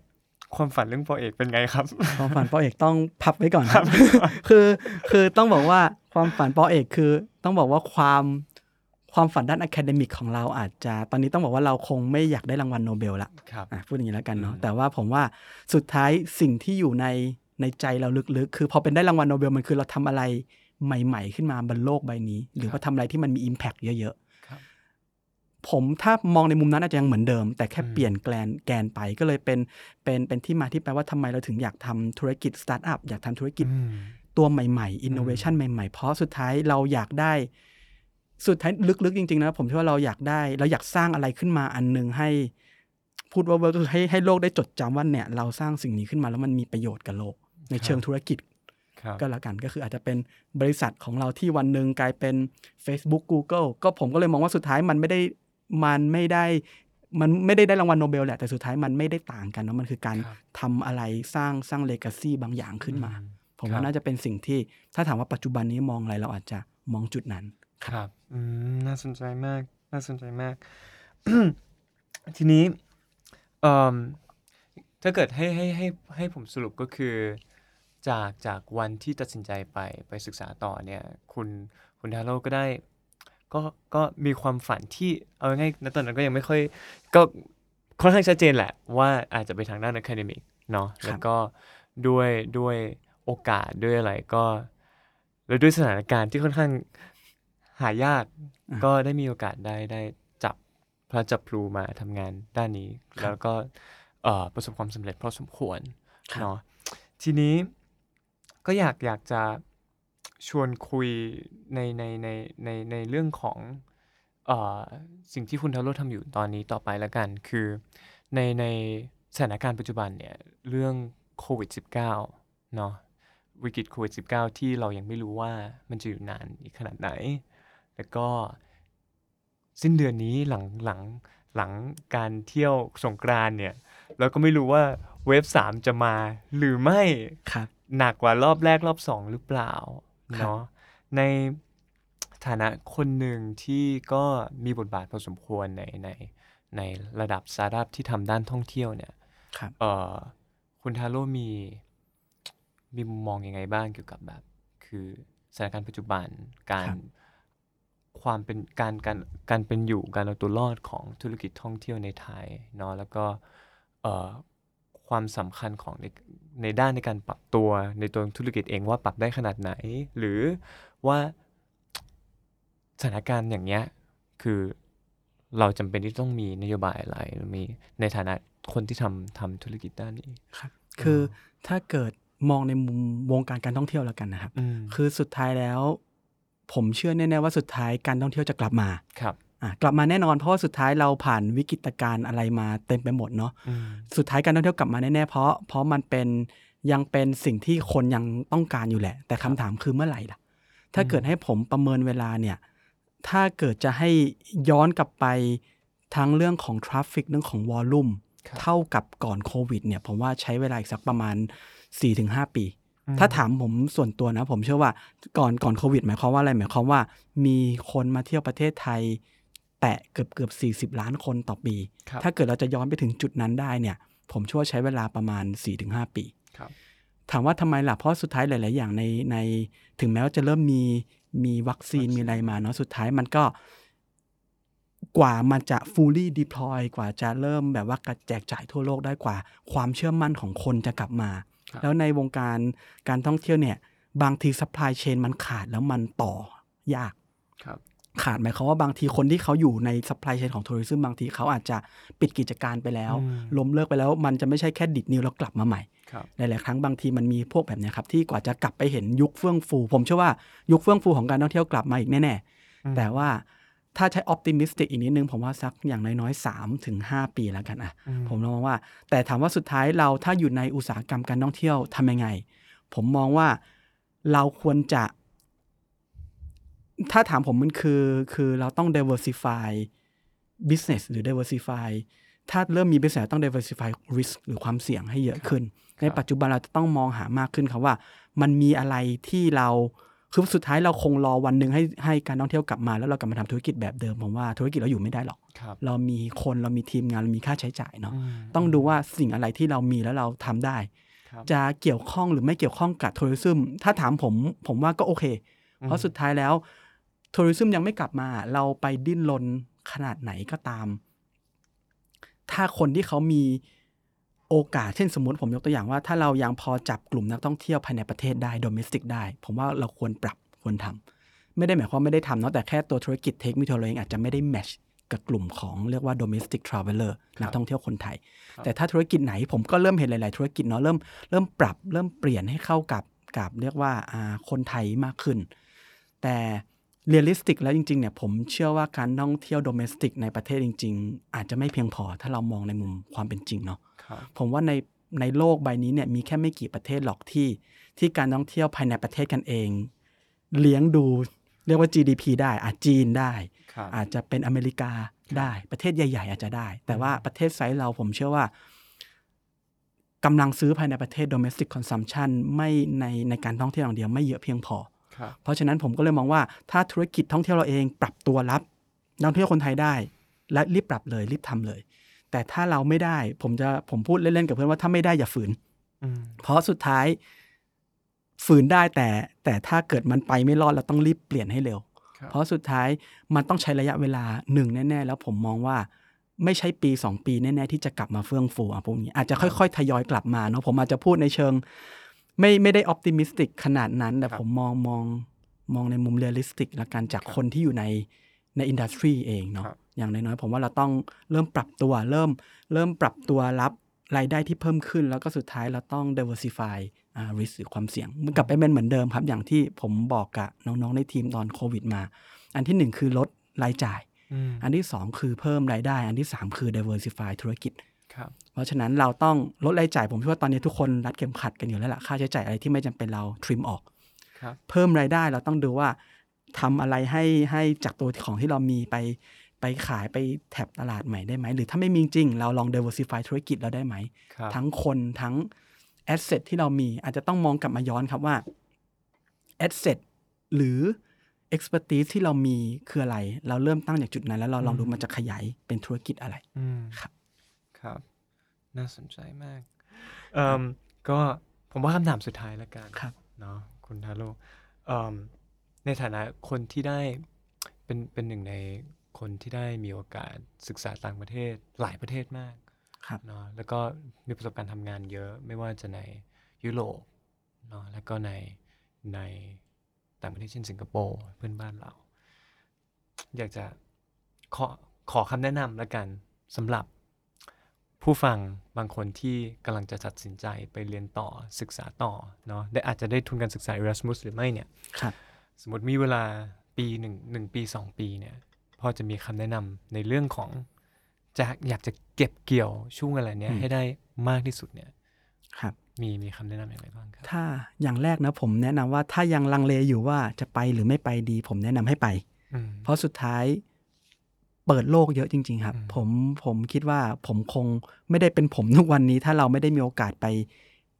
ความฝันเรื่องโปรเอกเป็นไงครับ ความฝันป.เอกต้องพับไว้ก่อนครับ คือคือต้องบอกว่าความฝันป.เอกคือ ต้องบอกว่าความ ความฝันด้าน academic ของเราอาจจะตอนนี้ต้องบอกว่าเราคงไม่อยากได้รางวัลโนเบลละครับอะพูดอย่างนี้แล้วกันเนาะอืมแต่ว่าผมว่าสุดท้ายสิ่งที่อยู่ในในใจเราลึกๆ คือพอเป็นได้รางวัลโนเบลมันคือเราทำอะไรใหม่ ๆ ขึ้นมาบนโลกใบนี้ หรือว่าทำอะไรที่มันมี Impact เยอะครับๆผมถ้ามองในมุมนั้นอาจจะยังเหมือนเดิม แต่แค่อืมเปลี่ยนแกนแกนไปก็เลยเป็นเป็นเป็นที่มาที่ไปว่าทำไมเราถึงอยากทำธุรกิจสตาร์ทอัพอยากทำธุรกิจอืมตัวใหม่ๆอินโนเวชันใหม่ๆ เพราะสุดท้ายเราอยากได้ สุดท้ายลึกๆจริงๆนะผมเชื่อว่าเราอยากได้ เราอยากสร้างอะไรขึ้นมาอันหนึ่งให้ พูดว่าก็คือให้ให้โลกได้จดจำว่าเนี่ย เราสร้างสิ่งนี้ขึ้นมาแล้วมันมีประโยชน์กับโลก ในเชิงธุรกิจครับก็แล้วกันก็คืออาจจะเป็นบริษัทของเราที่วันหนึ่งกลายเป็น Facebook Google ก็ผมก็เลยมองว่าสุดท้ายมันไม่ได้มันไม่ได้มันไม่ได้ได้รางวัลโนเบลแหละ แต่สุดท้ายมันไม่ได้ต่างกันเนอะมันคือการครับทำอะไรสร้างสร้างเลกาซีบางอย่างขึ้นมาอืผมครัว่าบน่าจะเป็นสิ่งที่ถ้าถามว่าปัจจุบันนี้มองอะไรเราอาจจะมองจุดนั้น ครับ อืม น่าสนใจมาก น่าสนใจมาก ทีนี้ เอ่มถ้าเกิดให้ให้ให้ให้ผมสรุปก็คือ จากจากวันที่ตัดสินใจไปไปศึกษาต่อเนี่ย คุณคุณทาโร่ก็ได้ ก็ก็มีความฝันที่เอาง่ายๆณตอนนั้นก็ยังไม่ค่อย ก็ค่อนข้างชัดเจนแหละ ว่าอาจจะไปทางด้าน academic เนาะครับแล้วก็ด้วยด้วยโอกาสด้วยอะไรก็ แล้วด้วยสถานการณ์ที่ค่อนข้าง หายากก็ได้มีโอกาสได้ได้จับพระจับพลูมาทำงานด้านนี้แล้วก็เอ่อประสบความสำเร็จพอสมควรครับ เนาะทีนี้ก็อยากอยากจะชวนคุยในในในในในเรื่องของเอ่อสิ่งที่คุณทาโร่ทำอยู่ตอนนี้ต่อไปแล้วกันคือในในสถานการณ์ปัจจุบันเนี่ยเรื่องโควิด -19 เนาะ วิกฤตโควิด -19 ที่เรายังไม่รู้ว่ามันจะอยู่นานอีกขนาดไหน แล้วก็สิ้นเดือนนี้หลังหลังหลังการเที่ยวสงกรานต์เนี่ยเราก็ไม่รู้ว่าเวฟสามจะมาหรือไม่ครับหนักกว่ารอบแรกรอบสองหรือเปล่าครับเนาะในฐานะคนหนึ่งที่ก็มีบทบาทพอสมควรในในในระดับสตาร์ทอัพที่ทำด้านท่องเที่ยวเนี่ยครับเอ่อคุณทาโร่มีมีมุมมองยังไงบ้างเกี่ยวกับแบบ คือสถานการณ์ปัจจุบันการครับ ความเป็นการการการเป็นอยู่การเอาตัวรอดของธุรกิจท่องเที่ยวในไทยเนาะแล้วก็เอ่อความสำคัญของในในด้านในการปรับตัวในตัวธุรกิจเองว่าปรับได้ขนาดไหน หรือว่าสถานการณ์อย่างเงี้ยคือเราจำเป็นที่ต้องมีนโยบายอะไรหรือมีในฐานะคนที่ทำทำธุรกิจด้านนี้ครับ คือถ้าเกิดมองในมุมวงการการท่องเที่ยวแล้วกันนะครับอืมคือสุดท้ายแล้ว ผมเชื่อแน่ๆว่าสุดท้ายการท่องเที่ยวจะกลับมาครับอะกลับมาแน่นอนเพราะว่าสุดท้ายเราผ่านวิกฤตการณ์อะไรมาเต็มไปหมดเนาะอืมสุดท้ายการท่องเที่ยวกลับมาแน่ๆเพราะเพราะมันเป็นยังเป็นสิ่งที่คนยังต้องการอยู่แหละ แต่คำถามคือเมื่อไหร่ล่ะ ถ้าเกิดให้ผมประเมินเวลาเนี่ย ถ้าเกิดจะให้ย้อนกลับไปทั้งเรื่องของทราฟฟิกเรื่องของวอลลุ่มครับเท่ากับก่อนโควิดเนี่ยผมว่าใช้เวลาอีกสักประมาณ 4-5 ปีอืม ถ้าถามผมส่วนตัวนะ ผมเชื่อว่าก่อนก่อนโควิด หมายความว่าอะไรหมายความว่า มีคนมาเที่ยวประเทศไทย แตะเกือบเกือบ 40 ล้านคนต่อปีครับถ้าเกิดเราจะย้อนไปถึงจุดนั้นได้เนี่ย ผมเชื่อว่าใช้เวลาประมาณ 4-5 ปีครับถามว่าทำไมล่ะเพราะสุดท้ายหลาย ๆ อย่างในในถึงแม้ว่าจะเริ่มมีมีวัคซีนมีอะไรมาเนาะสุดท้ายมันก็กว่ามันจะ fully deploy กว่าจะเริ่มแบบว่ากระแจกจ่ายทั่วโลกได้กว่า ความเชื่อมั่นของคนจะกลับมาครับ แล้วในวงการการท่องเที่ยวเนี่ย บางที supply chain มันขาดแล้วมันต่อยากครับขาดหมายความว่าบางทีคนที่เขาอยู่ใน supply chain ของทัวริซึมบางทีเขาอาจจะปิดกิจการไปแล้วอืมล้มเลิกไปแล้ว มันจะไม่ใช่แค่ดิดนิ้วแล้วกลับมาใหม่ครับหลายๆครั้งบางทีมันมีพวกแบบเนี้ยครับที่กว่าจะกลับไปเห็นยุคเฟื่องฟู ผมเชื่อว่ายุคเฟื่องฟูของการท่องเที่ยวกลับมาอีกแน่อืมๆแต่ว่า ถ้าใช้ออ t ติมิสติกอีกนิดนึง ผมว่าสักอย่างน้อยๆ3ถึง5ปีแล้วกันอะอืมผมมองว่า แต่ถามว่าสุดท้ายเราถ้าอยู่ในอุตสาหกรรมการท่องเที่ยวทำยังไง ผมมองว่าเราควรจะ ถ้าถามผมมันคือ คือเราต้อง diversify business หรือ diversify ถ้าเริ่มมี business ต้อง diversify risk หรือความเสี่ยงให้เยอะขึ้น ในปัจจุบันเราจะต้องมองหามากขึ้นครับว่า มันมีอะไรที่เรา คือสุดท้ายเราคงรอวันหนึ่งให้ให้การท่องเที่ยวกลับมา แล้วเรากลับมาทำธุรกิจแบบเดิมผมว่าธุรกิจเราอยู่ไม่ได้หรอกครับเรามีคนเรามีทีมงานเรามีค่าใช้จ่ายเนาะมต้องดูว่าสิ่งอะไรที่เรามีแล้วเราทำได้ครับจะเกี่ยวข้องหรือไม่เกี่ยวข้องกับทัวริซึมถ้าถามผมผมว่าก็โอเค เพราะสุดท้ายแล้วทัวริซึมยังไม่กลับมา เราไปดิ้นรนขนาดไหนก็ตาม ถ้าคนที่เขามี โอกาสเช่นสมมติผมยกตัวอย่างว่า ถ้าเรายังพอจับกลุ่มนักท่องเที่ยวภายในประเทศได้โดเมสติกได้ ผมว่าเราควรปรับควรทำไม่ได้หมายความไม่ได้ทำเนาะแต่แค่ตัวธุรกิจเทคมิทัวร์เองอาจจะไม่ได้แมชกับกลุ่มของเรียกว่า domestic traveler นักท่องเที่ยวคนไทย แต่ถ้าธุรกิจไหนผมก็เริ่มเห็นหลาย ๆ ธุรกิจเนาะเริ่มเริ่มปรับเริ่มเปลี่ยนให้เข้ากับกับเรียกว่าอ่าคนไทยมากขึ้น แต่ realistic แล้วจริง ๆ เนี่ยผมเชื่อว่าการท่องเที่ยว domestic ในประเทศจริง ๆ อาจจะไม่เพียงพอถ้าเรามองในมุมความเป็นจริงเนาะครับ ผมว่าในในโลกใบนี้เนี่ยมีแค่ไม่กี่ประเทศหรอกที่ ที่การท่องเที่ยวภายในประเทศกันเอง เลี้ยงดูเรียกว่า GDP ได้อาจจีนได้ครับอาจจะเป็นอเมริกาได้ประเทศใหญ่ ๆ อาจจะได้ แต่ว่าประเทศไซส์เราผมเชื่อว่ากำลังซื้อภายในประเทศ domestic consumption ไม่ในในการท่องเที่ยวอย่างเดียวไม่เยอะเพียงพอครับเพราะฉะนั้นผมก็เลยมองว่าถ้าธุรกิจท่องเที่ยวเราเองปรับตัวรับนักท่องเที่ยวคนไทยได้ และรีบปรับเลยรีบทำเลย แต่ถ้าเราไม่ได้ ผมจะผมพูดเล่นๆกับเพื่อนว่าถ้าไม่ได้อย่าฝืนอืมเพราะสุดท้าย ฝืนได้แต่ แต่ถ้าเกิดมันไปไม่รอดเราต้องรีบเปลี่ยนให้เร็วครับเพราะสุดท้ายมันต้องใช้ระยะเวลาหนึ่งแน่ ๆ แล้วผมมองว่าไม่ใช่ปี 2 ปีแน่ ๆ ที่จะกลับมาเฟื่องฟูอะพวกนี้อาจจะค่อย ๆ ทยอยกลับมาเนาะผมอาจจะพูดในเชิง ไม่ไม่ได้ออ t ติมิสติกขนาดนั้น แต่ครับผมมองมองมองในมุม realistic ละกันจากคนที่อยู่ในใน industry เองเนาะครับ อย่างน้อยๆผมว่าเราต้องเริ่มปรับตัว เริ่มเริ่มปรับตัวรับรายได้ที่เพิ่มขึ้น แล้วก็สุดท้ายเราต้อง diversify อ่า risk หรือความเสี่ยงมันกลับไปเป็นเหมือนเดิมครับ อย่างที่ผมบอกกับน้องๆในทีมตอนโควิดมา อันที่หนึ่งคือลดรายจ่ายอืมอันที่สองคือเพิ่มรายได้ อันที่สามคือ diversify ธุรกิจครับเพราะฉะนั้นเราต้องลดรายจ่าย ผมคิดว่าตอนนี้ทุกคนรัดเข็มขัดกันอยู่แล้วล่ะค่าใช้จ่ายอะไรที่ไม่จำเป็นเราทริมออกครับเพิ่มรายได้เราต้องดูว่าทำอะไรให้ให้จากตัวของที่เรามีไป ไปขายไปแท็บตลาดใหม่ได้ไหม หรือถ้าไม่มีจริง เราลอง diversify ธุรกิจเราได้ไหมครับทั้งคนทั้ง asset ที่เรามีอาจจะต้องมองกลับมาย้อนครับว่า asset หรือ expertise ที่เรามีคืออะไร เราเริ่มตั้งจากจุดนั้น แล้วเราลองดูมันจะขยายเป็นธุรกิจอะไรอืมครับ ครับ น่าสนใจมากเอ่มก็ผมว่าคำถามสุดท้ายแล้วกันครับเนาะคุณทาโร่เอิ่มในฐานะคนที่ได้เป็นเป็นหนึ่งใน คนที่ได้มีโอกาสศึกษาต่างประเทศหลายประเทศมากครับเนาะแล้วก็มีประสบการณ์ทำงานเยอะไม่ว่าจะในยุโรปเนาะแล้วก็ในในต่างประเทศเช่นสิงคโปร์เพื่อนบ้านเรา อยากจะขอขอคำแนะนำแล้วกันสำหรับผู้ฟังบางคนที่กำลังจะตัดสินใจไปเรียนต่อศึกษาต่อเนาะได้อาจจะได้ทุนการศึกษา Erasmus หรือไม่เนี่ยครับสมมติมีเวลาปีหนึ่งหนึ่งปีสองปีเนี่ย พอจะมีคำแนะนำในเรื่องของจะอยากจะเก็บเกี่ยวช่วงอะไรเนี้ยอืมให้ได้มากที่สุดเนี่ย ครับ มีมีคำแนะนำอย่างไรบ้างครับ ถ้าอย่างแรกนะผมแนะนำว่าถ้ายังลังเลอยู่ว่าจะไปหรือไม่ไปดี ผมแนะนำให้ไปอืมเพราะสุดท้ายเปิดโลกเยอะจริง ๆ ครับอืมผมผมคิดว่าผมคงไม่ได้เป็นผมทุกวันนี้ ถ้าเราไม่ได้มีโอกาสไป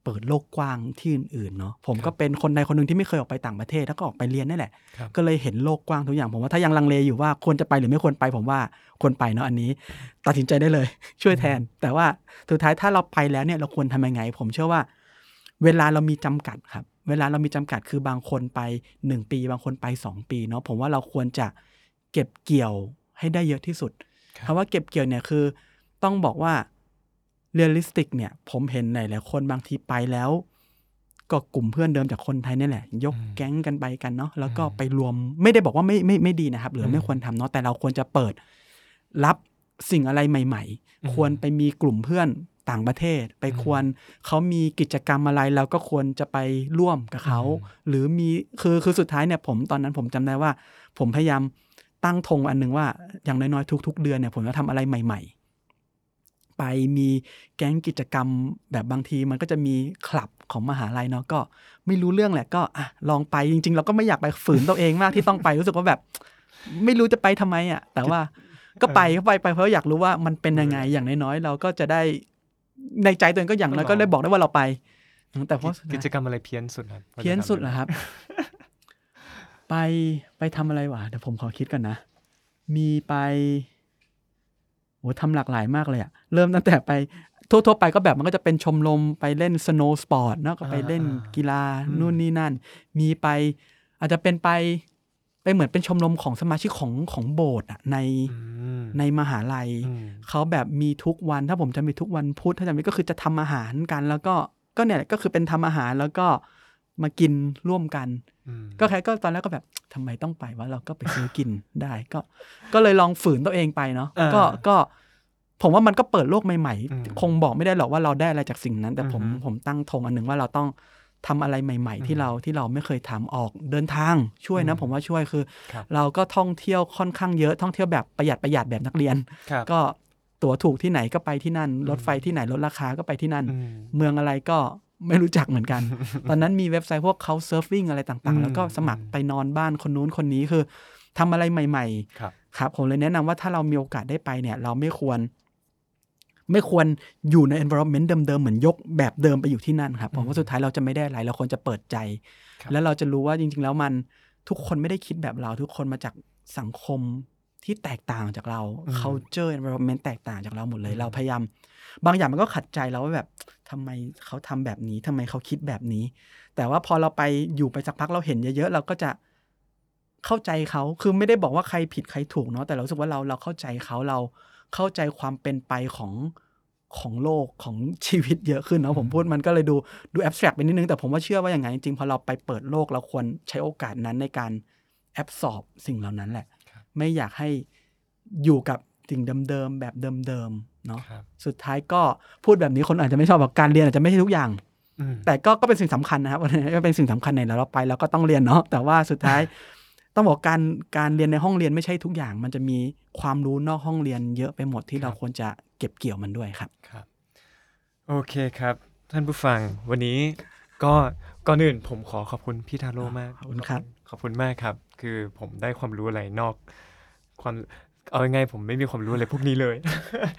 เปิดโลกกว้างที่อื่นๆเนาะผมก็เป็นคนใดคนหนึ่งที่ไม่เคยออกไปต่างประเทศแล้วก็ออกไปเรียนนี่แหละครับก็เลยเห็นโลกกว้างทุกอย่างผมว่าถ้ายังลังเลอยู่ว่าควรจะไปหรือไม่ควรไปผมว่าควรไปเนาะอันนี้ ตัดสินใจได้เลย ช่วยแทน แต่ว่าสุดท้ายถ้าเราไปแล้วเนี่ยเราควรทำยังไง ผมเชื่อว่า เวลาเรามีจำกัดครับ เวลาเรามีจำกัดคือบางคนไป 1 ปี บางคนไป 2 ปีเนาะผมว่าเราควรจะเก็บเกี่ยวให้ได้เยอะที่สุดครับคำว่าเก็บเกี่ยวเนี่ยคือ ต้องบอกว่า realistic เนี่ย ผมเห็นหลายๆคนบางทีไปแล้ว ก็กลุ่มเพื่อนเดิมจากคนไทยนี่แหละ ยกอืมแก๊งกันไปกันเนาะแล้วก็อืมไปรวมไม่ได้บอกว่าไม่ไม่ไม่ดีนะครับ หรือมไม่ควรทำเนาะแต่เราควรจะเปิด รับสิ่งอะไรใหม่อืมๆควรไปมีกลุ่มเพื่อนต่างประเทศ ไปอืมควรเขามีกิจกรรมอะไรเราก็ควรจะไปร่วมกับเขาอืมหรือมีคือคือสุดท้ายเนี่ย ผมตอนนั้นผมจำได้ว่า ผมพยายามตั้งธงอันหนึ่งว่าอย่างน้อยๆทุก ๆ เดือนเนี่ยผมจะทำอะไรใหม่ๆ ไปมีแก๊งกิจกรรม แบบบางทีมันก็จะมีคลับของมหาลัยเนาะก็ไม่รู้เรื่องแหละก็อะลองไปจริง ๆ เราก็ไม่อยากไปฝืนตัวเองมากที่ต้องไปรู้สึกว่าแบบ ไม่รู้จะไปทำไมอะ แต่ว่าก็ไปก็ไปไปเพราะอยากรู้ว่ามันเป็นยังไงอย่างน้อยๆเราก็จะได้ในใจตัวเองก็อย่างน้อยก็ได้บอกได้ว่าเราไป แต่เพราะสุดท้ายกิจกรรมอะไรเพี้ยนสุดครับเพี้ยนสุดเหรอครับ ไปไปทำอะไรวะเดี๋ยวผมขอคิดก่อนนะ มีไป โอ้ทำหลากหลายมากเลยอะเริ่มตั้งแต่ไปทั่วๆไปก็แบบมันก็จะเป็นชมรมไปเล่น snow sport นะก็ไปเล่นกีฬานู่นนี่นั่น มีไปอาจจะเป็นไปไปเหมือนเป็นชมรมของสมาชิกของของโบสถ์อะในอืมในมหาลัยอืมเขาแบบมีทุกวันถ้าผมจะมีทุกวันพุธถ้าจำไม่ก็คือจะทำอาหารกัน แล้วก็ก็เนี่ยแหละก็คือเป็นทำอาหารแล้วก็ มากินร่วมกันอืมก็แค่ก็ตอนแรกก็แบบทำไมต้องไปว่าเราก็ไปซื้อกินได้ ก็ ก็เลยลองฝืนตัวเองไปเนาะอ่าก็ก็ผมว่ามันก็เปิดโลกใหม่อืมๆคงบอกไม่ได้หรอกว่าเราได้อะไรจากสิ่งนั้น แต่ผมอือฮึผมตั้งธงอันหนึ่งว่าเราต้องทำอะไรใหม่ ๆ ที่เราที่เราไม่เคยทำออกเดินทางช่วยนะอืมผมว่าช่วยคือครับเราก็ท่องเที่ยวค่อนข้างเยอะท่องเที่ยวแบบประหยัดประหยัดแบบนักเรียนครับก็ตั๋วถูกที่ไหนก็ไปที่นั่น รถไฟที่ไหนลดราคาก็ไปที่นั่นอืมเมืองอะไรก็ ไม่รู้จักเหมือนกัน ตอนนั้นมีเว็บไซต์พวกเขาเซิร์ฟวิ่งอะไรต่างอืๆมแล้วก็สมัครไปนอนบ้านคนนู้นคนนี้คือทำอะไรใหม่ครับๆครับ ผมเลยแนะนำว่าถ้าเรามีโอกาสได้ไปเนี่ย เราไม่ควร ไม่ควรอยู่ใน environment เดิมๆ เหมือนยกแบบเดิมไปอยู่ที่นั่นครับผมว่าสุดท้ายเราจะไม่ได้อะไร เราควรจะเปิดใจครับแล้วเราจะรู้ว่าจริง ๆ แล้วมันทุกคนไม่ได้คิดแบบเรา ทุกคนมาจากสังคมที่แตกต่างจากเราอืม culture environment แตกต่างจากเราหมดเลยอืมเราพยายาม บางอย่างมันก็ขัดใจเราว่าแบบ ทำไมเขาทำแบบนี้ทำไมเขาคิดแบบนี้ แต่ว่าพอเราไปอยู่ไปสักพักเราเห็นเยอะๆเราก็จะเข้าใจเขาคือไม่ได้บอกว่าใครผิดใครถูกเนาะแต่เรารู้สึกว่าเราเราเข้าใจเขาเราเข้าใจความเป็นไปของของโลกของชีวิตเยอะขึ้นเนาะผมพูดมันก็เลยดูดูแอบสแตรกไปนิดนึงแต่ผมว่าเชื่อว่าอย่างไงจริงๆพอเราไปเปิดโลกเราควรใช้โอกาสนั้นในการแอบสอบสิ่งเหล่านั้นแหละครับไม่อยากให้อยู่กับสิ่งเดิมๆแบบเดิมๆ เนาะครับสุดท้ายก็พูดแบบนี้คนอาจจะไม่ชอบบอกการเรียนอาจจะไม่ใช่ทุกอย่างอืมแต่ก็ก็เป็นสิ่งสำคัญนะครับก็เป็นสิ่งสำคัญในแล้วเราไปแล้วก็ต้องเรียนเนาะแต่ว่าสุดท้ายต้องบอกการการเรียนในห้องเรียนไม่ใช่ทุกอย่าง มันจะมีความรู้นอกห้องเรียนเยอะไปหมดที่เราควรจะเก็บเกี่ยวมันด้วยครับครับ โอเคครับ ท่านผู้ฟังวันนี้ก็ก่อนอื่นผมขอขอบคุณพี่ทาโร่มากขอบคุณครับ ขอบคุณมากครับ คือผมได้ความรู้อะไรนอกความ เอายังไงผมไม่มีความรู้อะไรพวกนี้เลย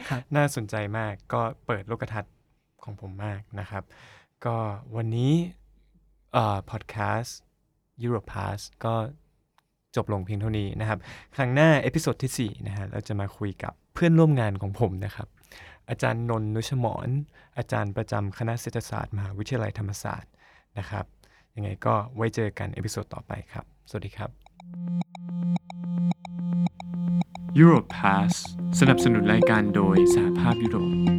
ครับน่าสนใจมากก็เปิดโลกทัศน์ของผมมากนะครับ ก็วันนี้เอ่อพอดแคสต์ Europe Pass ก็จบลงเพียงเท่านี้นะครับ ครั้งหน้า episode ที่ 4 นะฮะเราจะมาคุยกับเพื่อนร่วมงานของผมนะครับ อาจารย์นนท์นุชหมอน อาจารย์ประจำคณะเศรษฐศาสตร์ มหาวิทยาลัยธรรมศาสตร์นะครับ ยังไงก็ไว้เจอกัน episode ต่อไปครับ สวัสดีครับ Europe Pass สนับสนุนรายการโดยสหภาพยุโรป